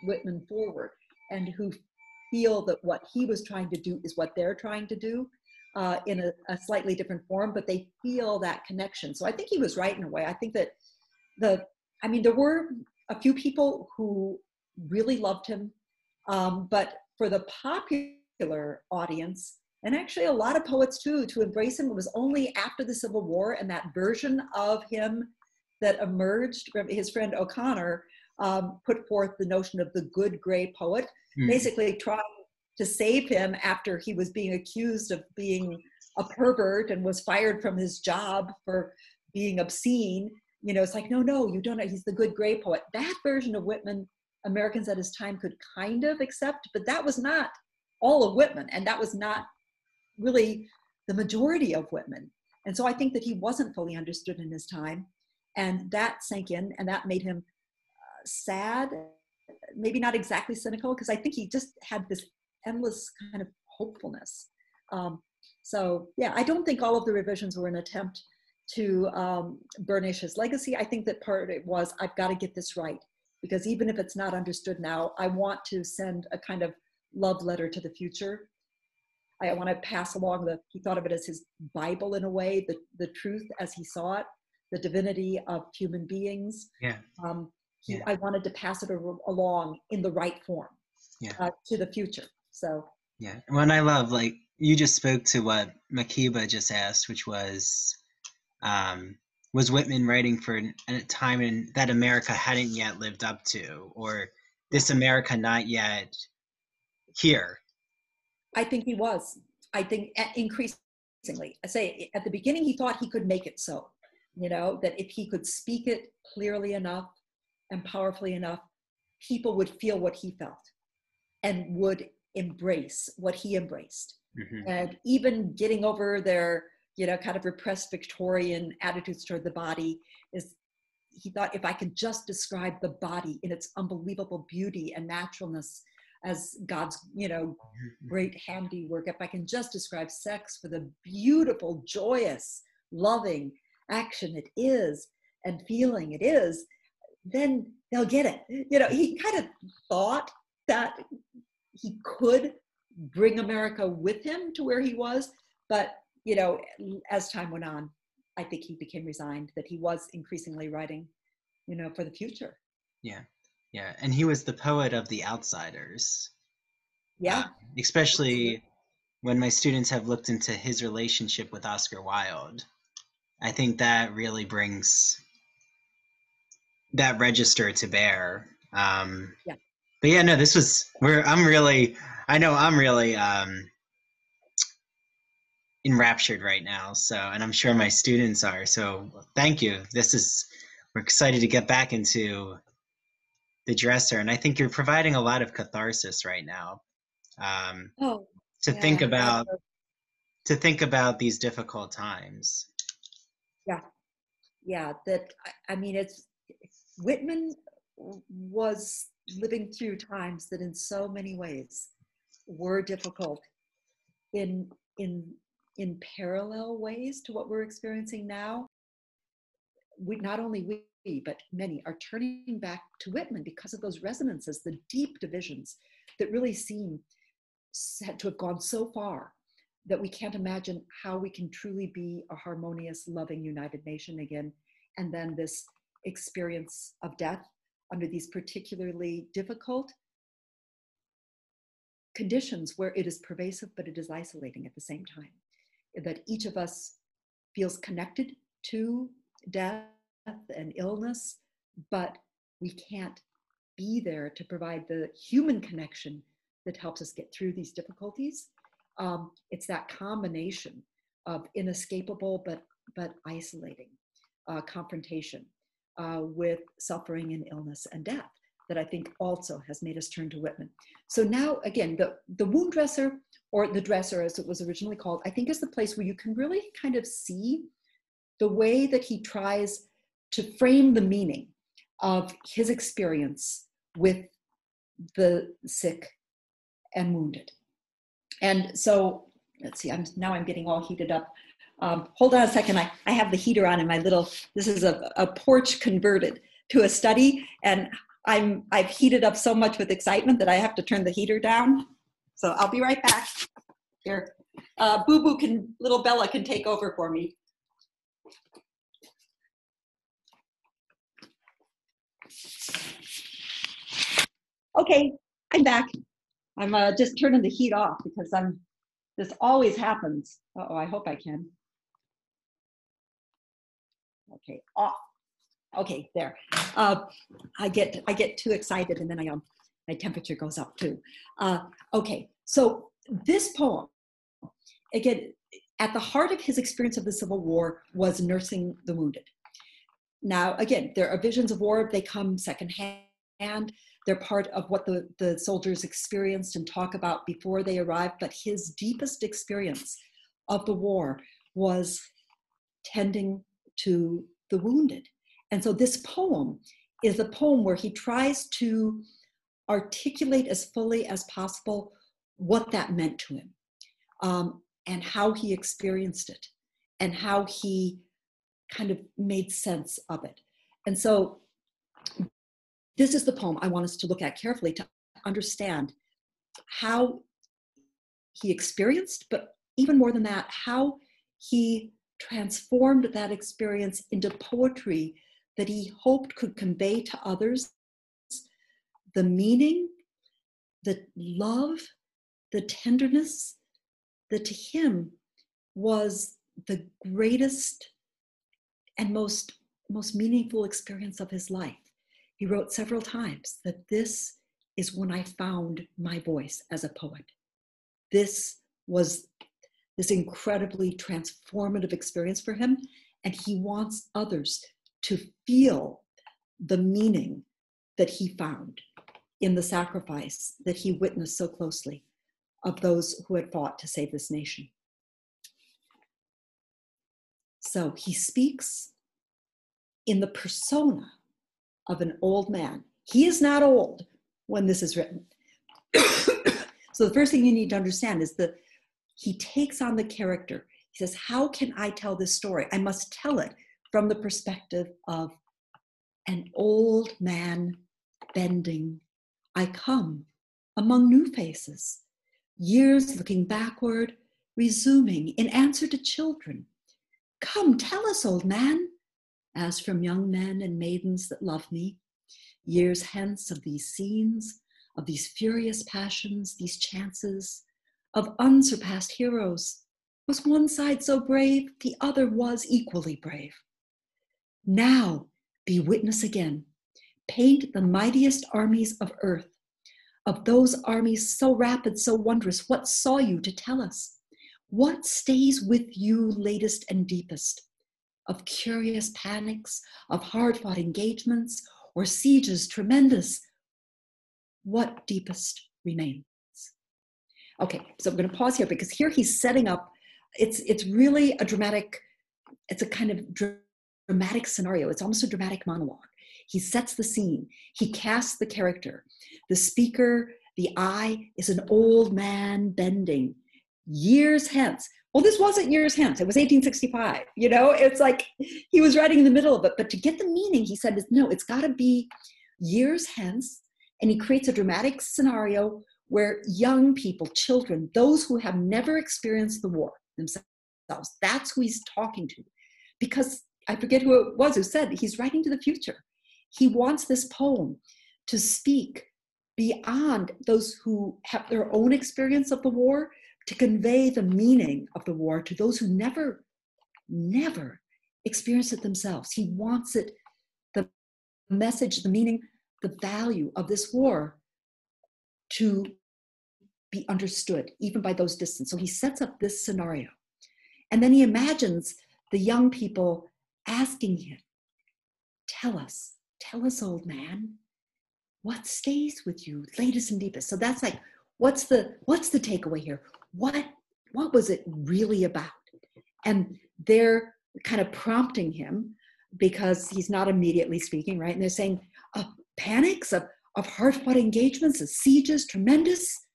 Whitman forward, and who feel that what he was trying to do is what they're trying to do uh, in a, a, slightly different form, but they feel that connection. So I think he was right in a way. I think that the, I mean, there were a few people who really loved him, um, but for the popular audience, and actually a lot of poets too, to embrace him, it was only after the Civil War and that version of him that emerged. His friend O'Connor um, put forth the notion of the good gray poet, mm. basically trying to save him after he was being accused of being a pervert and was fired from his job for being obscene. You know, it's like, no, no, you don't know. He's the good gray poet. That version of Whitman, Americans at his time could kind of accept, but that was not all of Whitman, and that was not really the majority of Whitman. And so I think that he wasn't fully understood in his time, and that sank in, and that made him uh, sad, maybe not exactly cynical, because I think he just had this endless kind of hopefulness. Um, so yeah, I don't think all of the revisions were an attempt to um, burnish his legacy. I think that part of it was I've got to get this right because even if it's not understood now, I want to send a kind of love letter to the future. I want to pass along the, he thought of it as his Bible in a way, the, the truth as he saw it, the divinity of human beings. Yeah. Um, he, yeah. I wanted to pass it along in the right form yeah. uh, to the future. So yeah, when I love like you just spoke to what Makiba just asked, which was, um, was Whitman writing for a time in that America hadn't yet lived up to, or this America not yet here? I think he was. I think increasingly. I say at the beginning he thought he could make it so, you know, that if he could speak it clearly enough and powerfully enough, people would feel what he felt and would embrace what he embraced. Mm-hmm. And even getting over their, you know, kind of repressed Victorian attitudes toward the body is he thought if I could just describe the body in its unbelievable beauty and naturalness as God's, you know, mm-hmm. great handiwork, if I can just describe sex for the beautiful, joyous, loving action it is and feeling it is, then they'll get it. You know, he kind of thought that he could bring America with him to where he was. But, you know, as time went on, I think he became resigned that he was increasingly writing, you know, for the future. Yeah. Yeah. And he was the poet of the outsiders. Yeah. Uh, especially when my students have looked into his relationship with Oscar Wilde. I think that really brings that register to bear. Um, yeah but yeah, no, this was we're I'm really I know I'm really um enraptured right now. So and I'm sure my students are. So thank you. This is we're excited to get back into the dresser and I think you're providing a lot of catharsis right now. Um oh, to yeah, think about to think about these difficult times. Yeah. Yeah, that I mean it's Whitman was living through times that in so many ways were difficult in in in parallel ways to what we're experiencing now we not only we but many are turning back to whitman because of those resonances the deep divisions that really seem to have gone so far that we can't imagine how we can truly be a harmonious loving united nation again. And then this experience of death under these particularly difficult conditions where it is pervasive but it is isolating at the same time. That each of us feels connected to death and illness, but we can't be there to provide the human connection that helps us get through these difficulties. Um, it's that combination of inescapable but but isolating uh, confrontation uh, with suffering and illness and death that I think also has made us turn to Whitman. So now, again, the, the wound dresser, or the dresser as it was originally called, I think is the place where you can really kind of see the way that he tries to frame the meaning of his experience with the sick and wounded. And so, let's see, I'm now I'm getting all heated up. Um, hold on a second. I, I have the heater on in my little, this is a, a porch converted to a study and I'm, I've heated up so much with excitement that I have to turn the heater down. So I'll be right back. Here, uh, Boo Boo can, little Bella can take over for me. Okay, I'm back. I'm uh, just turning the heat off because I'm. This always happens. Uh oh, I hope I can. Okay, off. Okay, there. Uh, I get I get too excited and then I um my temperature goes up too. Uh, okay, so this poem, again, at the heart of his experience of the Civil War was nursing the wounded. Now, again, there are visions of war, they come secondhand. They're part of what the, the soldiers experienced and talk about before they arrived. But his deepest experience of the war was tending to the wounded. And so this poem is a poem where he tries to articulate as fully as possible what that meant to him um, and how he experienced it and how he kind of made sense of it. And so this is the poem I want us to look at carefully to understand how he experienced, but even more than that, how he transformed that experience into poetry that he hoped could convey to others the meaning, the love, the tenderness that to him was the greatest and most most meaningful experience of his life. He wrote several times that this is when I found my voice as a poet. This was this incredibly transformative experience for him, and he wants others to feel the meaning that he found in the sacrifice that he witnessed so closely of those who had fought to save this nation. So he speaks in the persona of an old man. He is not old when this is written. [coughs] so the first thing you need to understand is that he takes on the character. He says, How can I tell this story? I must tell it from the perspective of an old man bending. I come among new faces, years looking backward, resuming in answer to children. Come, tell us, old man, as from young men and maidens that love me, years hence of these scenes, of these furious passions, these chances, of unsurpassed heroes. Was one side so brave, the other was equally brave. Now be witness again. Paint the mightiest armies of earth. Of those armies so rapid, so wondrous, what saw you to tell us? What stays with you latest and deepest? of curious panics, of hard fought engagements, or sieges tremendous, what deepest remains? Okay, so I'm going to pause here because here he's setting up. It's it's really a dramatic. It's a kind of dramatic scenario. It's almost a dramatic monologue. He sets the scene. He casts the character. The speaker, the I, is an old man bending. Years hence, well this wasn't years hence it was 1865 you know it's like he was writing in the middle of it but to get the meaning he said no it's got to be years hence and he creates a dramatic scenario where young people children those who have never experienced the war themselves that's who he's talking to because i forget who it was who said he's writing to the future he wants this poem to speak beyond those who have their own experience of the war to convey the meaning of the war to those who never, never experience it themselves. He wants it, the message, the meaning, the value of this war to be understood, even by those distant. So he sets up this scenario. And then he imagines the young people asking him, Tell us, tell us, old man, what stays with you latest and deepest? So that's like, what's the what's the takeaway here? what what was it really about and they're kind of prompting him because he's not immediately speaking right and they're saying uh, panics of, of hard-fought engagements of sieges tremendous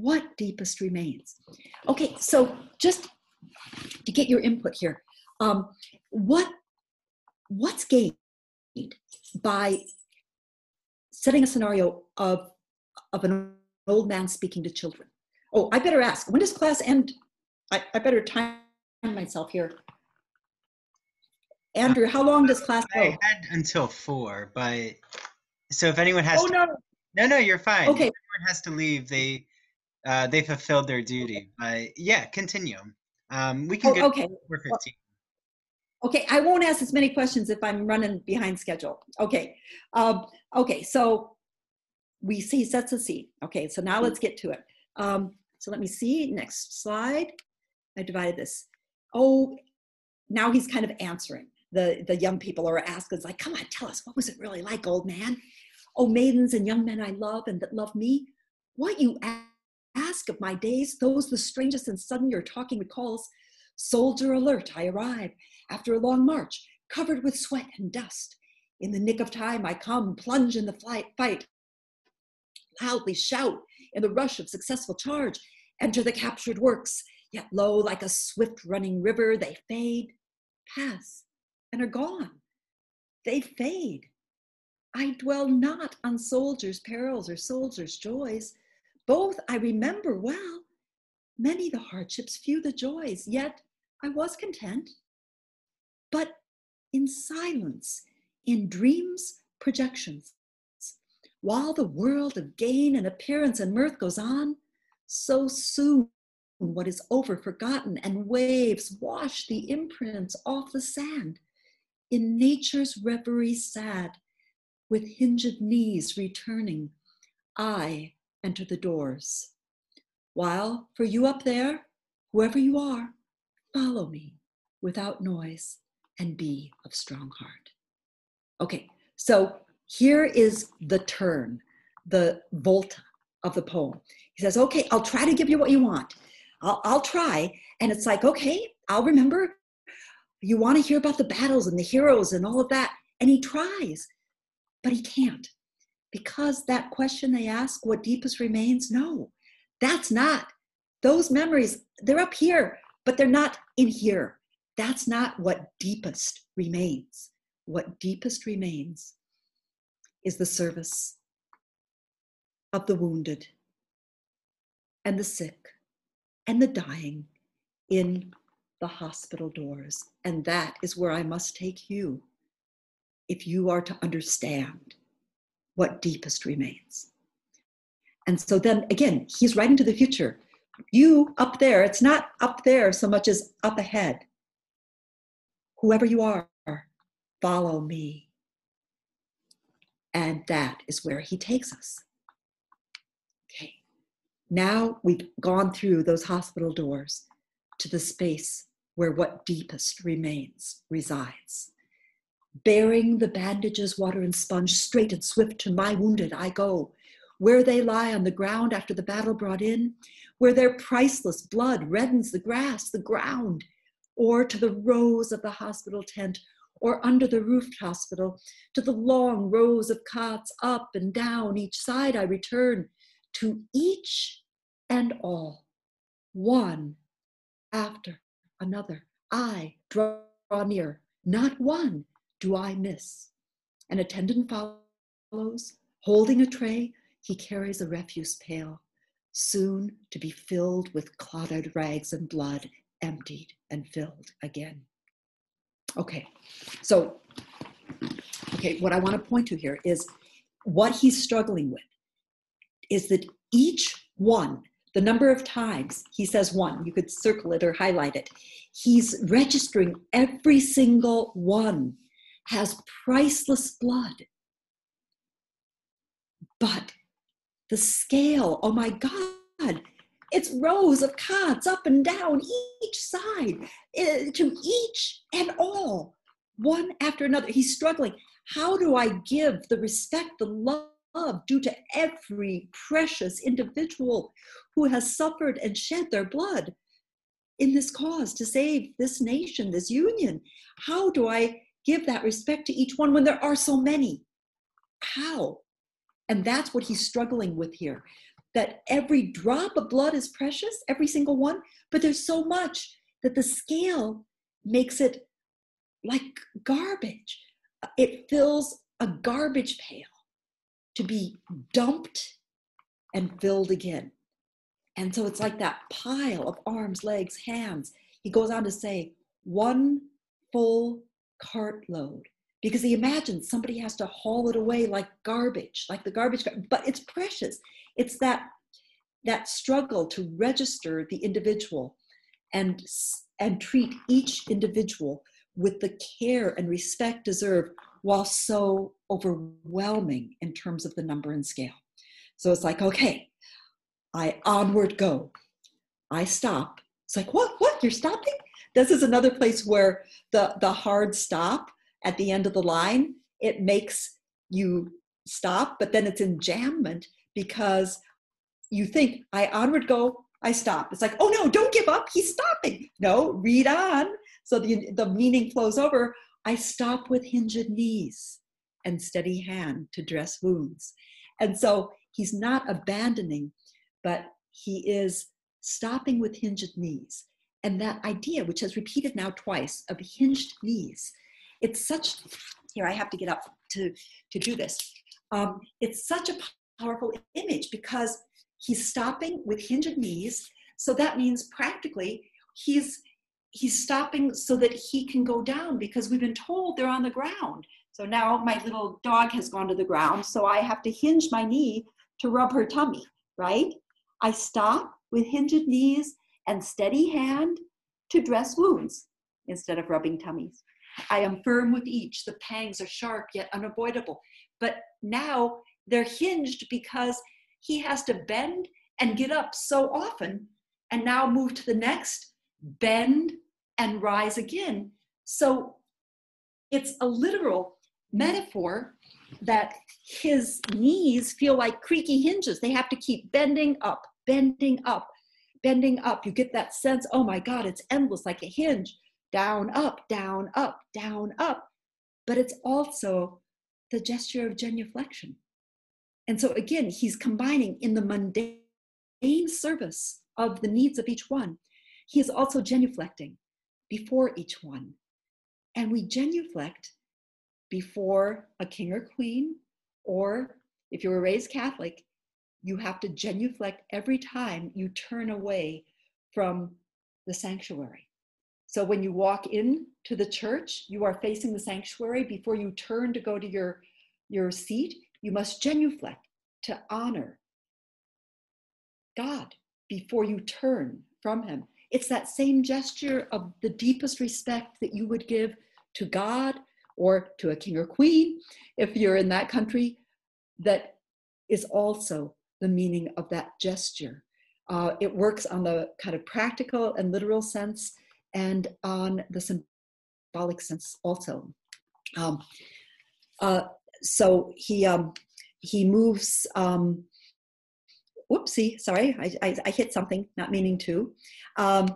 what deepest remains okay so just to get your input here um, what what's gained by setting a scenario of of an old man speaking to children Oh, I better ask. When does class end? I, I better time myself here. Andrew, how long does class go? I had until four, but so if anyone has Oh, to, no. no, no, you're fine. Okay. If anyone has to leave, they uh, they fulfilled their duty. But yeah, continue. Um, we can Oh, get okay. Okay, I won't ask as many questions if I'm running behind schedule. Okay, um, okay, so we see sets a seed. Okay, so now let's get to it. Um, so let me see, next slide. I divided this. Oh, now he's kind of answering. The, the young people are asking, it's like, come on, tell us, what was it really like, old man? Oh, maidens and young men I love and that love me, what you ask of my days, those the strangest and sudden your talking recalls. Soldier alert, I arrive after a long march, covered with sweat and dust. In the nick of time, I come, plunge in the flight, fight, loudly shout in the rush of successful charge, enter the captured works, yet lo, like a swift running river, they fade, pass, and are gone. They fade. I dwell not on soldiers' perils or soldiers' joys. Both I remember well. Many the hardships, few the joys, yet I was content. But in silence, in dreams, projections, while the world of gain and appearance and mirth goes on, so soon what is over forgotten and waves wash the imprints off the sand. In nature's reverie sad, with hinged knees returning, I enter the doors. While for you up there, whoever you are, follow me without noise and be of strong heart. Okay, so here is the turn, the volta of the poem. He says, Okay, I'll try to give you what you want. I'll, I'll try. And it's like, Okay, I'll remember. You want to hear about the battles and the heroes and all of that. And he tries, but he can't. Because that question they ask, what deepest remains? No, that's not. Those memories, they're up here, but they're not in here. That's not what deepest remains. What deepest remains is the service of the wounded and the sick and the dying in the hospital doors. And that is where I must take you if you are to understand what deepest remains. And so then again, he's right into the future. You up there, it's not up there so much as up ahead. Whoever you are, follow me. And that is where he takes us. Okay. Now we've gone through those hospital doors to the space where what deepest remains resides. Bearing the bandages, water, and sponge, straight and swift to my wounded I go, where they lie on the ground after the battle brought in, where their priceless blood reddens the grass, the ground, or to the rows of the hospital tent, or under the roofed hospital, to the long rows of cots up and down each side I return, to each and all, one after another. I draw near, not one do I miss. An attendant follows, holding a tray, he carries a refuse pail, soon to be filled with clotted rags and blood, emptied and filled again. Okay, so, okay, what I want to point to here is what he's struggling with is that each one, the number of times he says one, you could circle it or highlight it, he's registering every single one has priceless blood. But the scale, oh my God, it's rows of cots up and down each side eh, to each and all, one after another. He's struggling. How do I give the respect, the love due to every precious individual who has suffered and shed their blood in this cause to save this nation, this union? How do I give that respect to each one when there are so many? How? And that's what he's struggling with here. That every drop of blood is precious, every single one, but there's so much that the scale makes it like garbage. It fills a garbage pail to be dumped and filled again. And so it's like that pile of arms, legs, hands. He goes on to say, one full cartload. Because he imagines somebody has to haul it away like garbage, like the garbage, but it's precious. It's that that struggle to register the individual and and treat each individual with the care and respect deserved while so overwhelming in terms of the number and scale. So it's like, okay, I onward go. I stop. It's like, what? What? You're stopping? This is another place where the, the hard stop at the end of the line, it makes you stop, but then it's enjambment because you think, I onward go, I stop. It's like, oh no, don't give up. He's stopping. No, read on. So the, the meaning flows over. I stop with hinged knees and steady hand to dress wounds. And so he's not abandoning, but he is stopping with hinged knees. And that idea, which has repeated now twice, of hinged knees, it's such, here I have to get up to, to do this. Um, it's such a powerful image because he's stopping with hinged knees. So that means practically he's he's stopping so that he can go down because we've been told they're on the ground. So now my little dog has gone to the ground, so I have to hinge my knee to rub her tummy, right? I stop with hinged knees and steady hand to dress wounds instead of rubbing tummies. I am firm with each. The pangs are sharp yet unavoidable. But now they're hinged because he has to bend and get up so often and now move to the next, bend and rise again. So it's a literal metaphor that his knees feel like creaky hinges. They have to keep bending up, bending up, bending up. You get that sense, oh my God, it's endless like a hinge down, up, down, up, down, up. But it's also the gesture of genuflection. And so again, he's combining in the mundane service of the needs of each one, he is also genuflecting before each one. And we genuflect before a king or queen, or if you were raised Catholic, you have to genuflect every time you turn away from the sanctuary. So when you walk in to the church, you are facing the sanctuary. Before you turn to go to your, your seat, you must genuflect to honor God before you turn from Him. It's that same gesture of the deepest respect that you would give to God or to a king or queen if you're in that country that is also the meaning of that gesture. Uh, it works on the kind of practical and literal sense and on the symbolic sense also. Um, uh, so he um, he moves. Um, whoopsie, sorry, I, I, I, hit something, not meaning to. Um,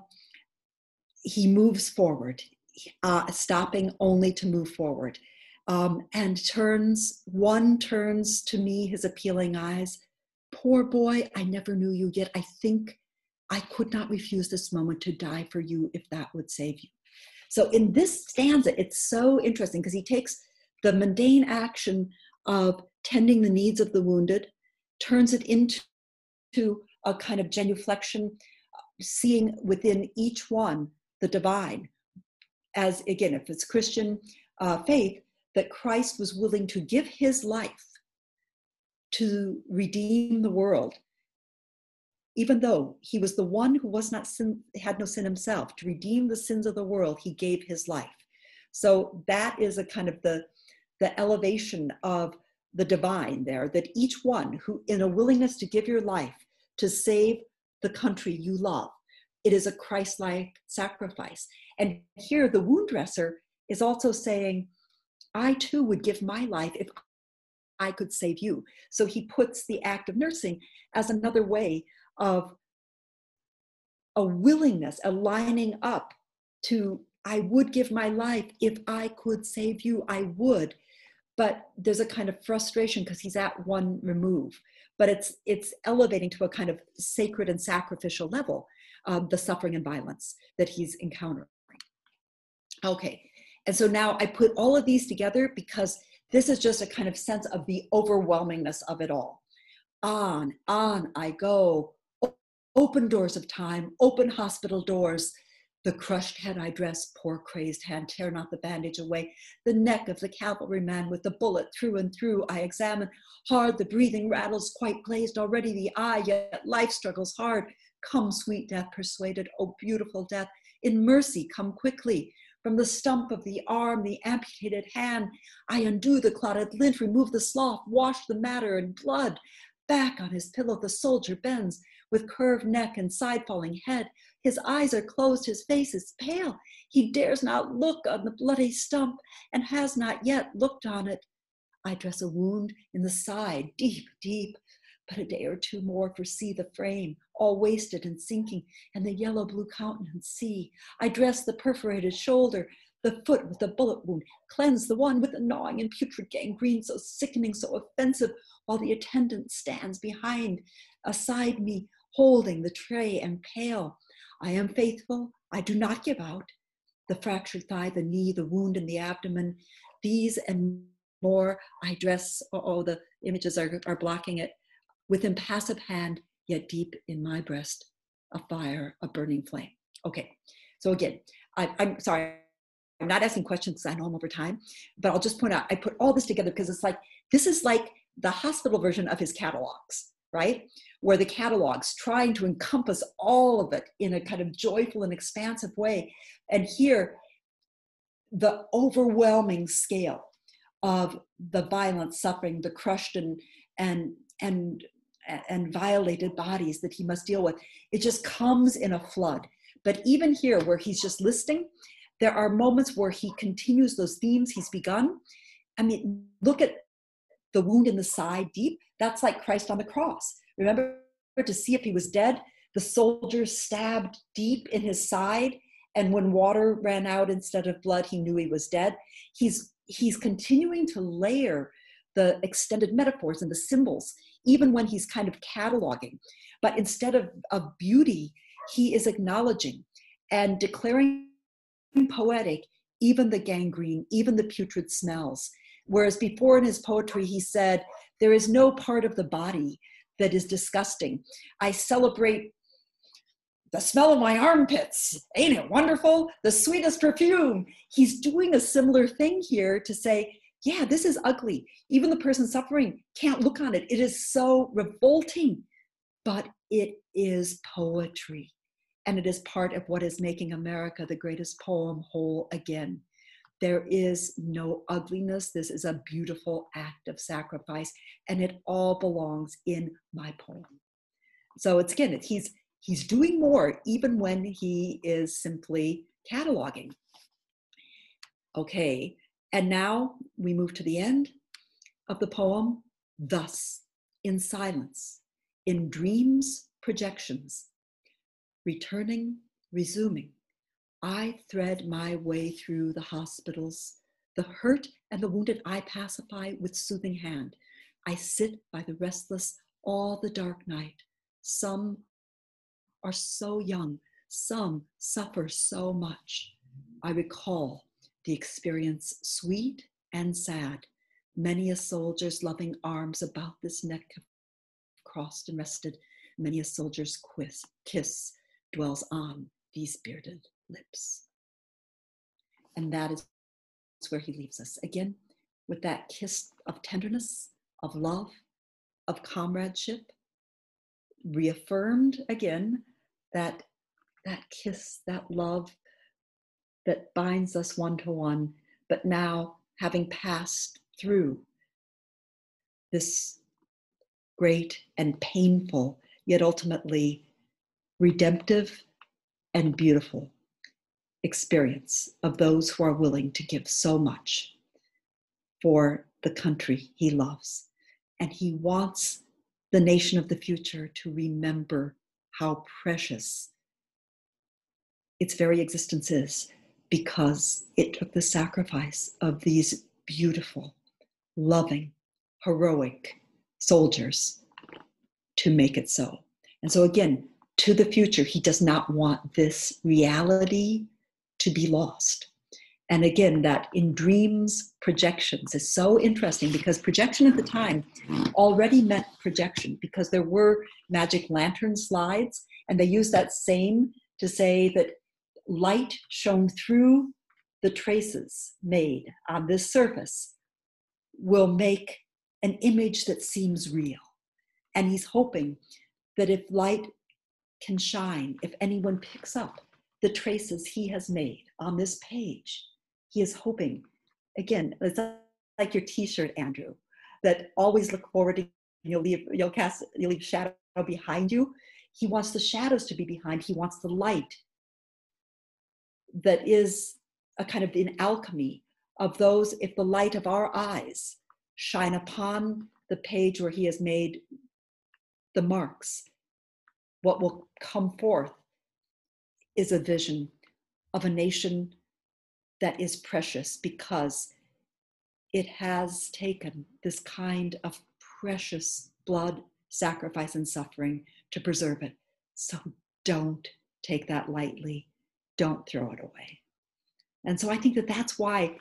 he moves forward, uh, stopping only to move forward, um, and turns. One turns to me his appealing eyes. Poor boy, I never knew you yet. I think I could not refuse this moment to die for you if that would save you. So in this stanza, it's so interesting because he takes the mundane action of tending the needs of the wounded, turns it into a kind of genuflection, seeing within each one the divine. As again, if it's Christian uh, faith, that Christ was willing to give his life to redeem the world even though he was the one who was not sin, had no sin himself, to redeem the sins of the world, he gave his life. So that is a kind of the, the elevation of the divine there, that each one who, in a willingness to give your life to save the country you love, it is a Christ like sacrifice. And here the wound dresser is also saying, I too would give my life if I could save you. So he puts the act of nursing as another way of a willingness, a lining up to, I would give my life if I could save you, I would. But there's a kind of frustration because he's at one remove. But it's it's elevating to a kind of sacred and sacrificial level, um, the suffering and violence that he's encountering. Okay, and so now I put all of these together because this is just a kind of sense of the overwhelmingness of it all. On, on I go, open doors of time, open hospital doors. The crushed head I dress, poor crazed hand, tear not the bandage away. The neck of the cavalryman with the bullet through and through I examine. Hard the breathing rattles, quite glazed already the eye, yet life struggles hard. Come, sweet death, persuaded, oh beautiful death, in mercy come quickly. From the stump of the arm, the amputated hand, I undo the clotted lint, remove the slough, wash the matter and blood. Back on his pillow, the soldier bends with curved neck and side falling head. His eyes are closed, his face is pale. He dares not look on the bloody stump and has not yet looked on it. I dress a wound in the side, deep, deep, but a day or two more foresee the frame, all wasted and sinking, and the yellow blue countenance see. I dress the perforated shoulder, the foot with the bullet wound, cleanse the one with the gnawing and putrid gangrene, so sickening, so offensive, while the attendant stands behind, aside me, holding the tray and pail. I am faithful, I do not give out. The fractured thigh, the knee, the wound in the abdomen, these and more I dress, oh, the images are, are blocking it, with impassive hand, yet deep in my breast, a fire, a burning flame. Okay, so again, I, I'm sorry, I'm not asking questions because I know I'm over time, but I'll just point out I put all this together because it's like this is like the hospital version of his catalogs, right? Where the catalogs trying to encompass all of it in a kind of joyful and expansive way. And here, the overwhelming scale of the violent suffering, the crushed and and and and violated bodies that he must deal with. It just comes in a flood. But even here, where he's just listing, there are moments where he continues those themes he's begun. I mean, look at the wound in the side deep. That's like Christ on the cross. Remember to see if he was dead? The soldier stabbed deep in his side, and when water ran out instead of blood, he knew he was dead. He's he's continuing to layer the extended metaphors and the symbols, even when he's kind of cataloging. But instead of, of beauty, he is acknowledging and declaring poetic even the gangrene, even the putrid smells. Whereas before in his poetry, he said, There is no part of the body that is disgusting. I celebrate the smell of my armpits. Ain't it wonderful? The sweetest perfume. He's doing a similar thing here to say, yeah, this is ugly. Even the person suffering can't look on it. It is so revolting, but it is poetry. And it is part of what is making America the greatest poem whole again. There is no ugliness. This is a beautiful act of sacrifice, and it all belongs in my poem. So it's again, he's he's doing more even when he is simply cataloging. Okay, and now we move to the end of the poem. Thus, in silence, in dreams, projections, returning, resuming, I thread my way through the hospitals. The hurt and the wounded I pacify with soothing hand. I sit by the restless all the dark night. Some are so young, some suffer so much. I recall the experience sweet and sad. Many a soldier's loving arms about this neck have crossed and rested. Many a soldier's quiz, kiss dwells on these bearded lips. And that is where he leaves us. Again, with that kiss of tenderness, of love, of comradeship, reaffirmed again that that kiss, that love, that binds us one to one, but now having passed through this great and painful, yet ultimately redemptive and beautiful experience of those who are willing to give so much for the country he loves. And he wants the nation of the future to remember how precious its very existence is because it took the sacrifice of these beautiful, loving, heroic soldiers to make it so. And so, again, to the future, he does not want this reality to be lost. And again, that in dreams, projections is so interesting because projection at the time already meant projection because there were magic lantern slides, and they used that same to say that light shown through the traces made on this surface will make an image that seems real. And he's hoping that if light can shine, if anyone picks up the traces he has made on this page, he is hoping, again, it's like your t-shirt, Andrew, that always look forward to you'll leave you'll cast you'll leave shadow behind you. He wants the shadows to be behind. He wants the light that is a kind of an alchemy of those, if the light of our eyes shine upon the page where he has made the marks, what will come forth is a vision of a nation that is precious because it has taken this kind of precious blood, sacrifice, and suffering to preserve it. So don't take that lightly. Don't throw it away. And so I think that that's why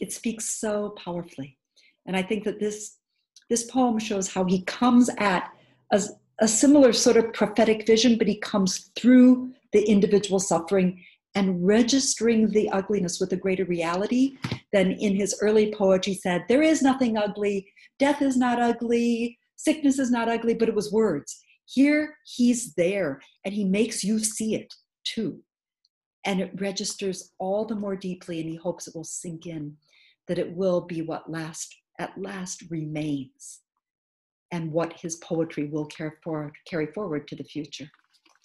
it speaks so powerfully. And I think that this, this poem shows how he comes at a, a similar sort of prophetic vision, but he comes through the individual suffering and registering the ugliness with a greater reality than in his early poetry said, There is nothing ugly, death is not ugly, sickness is not ugly, but it was words. Here he's there and he makes you see it too and it registers all the more deeply and he hopes it will sink in that it will be what last at last remains and what his poetry will carry forward, carry forward to the future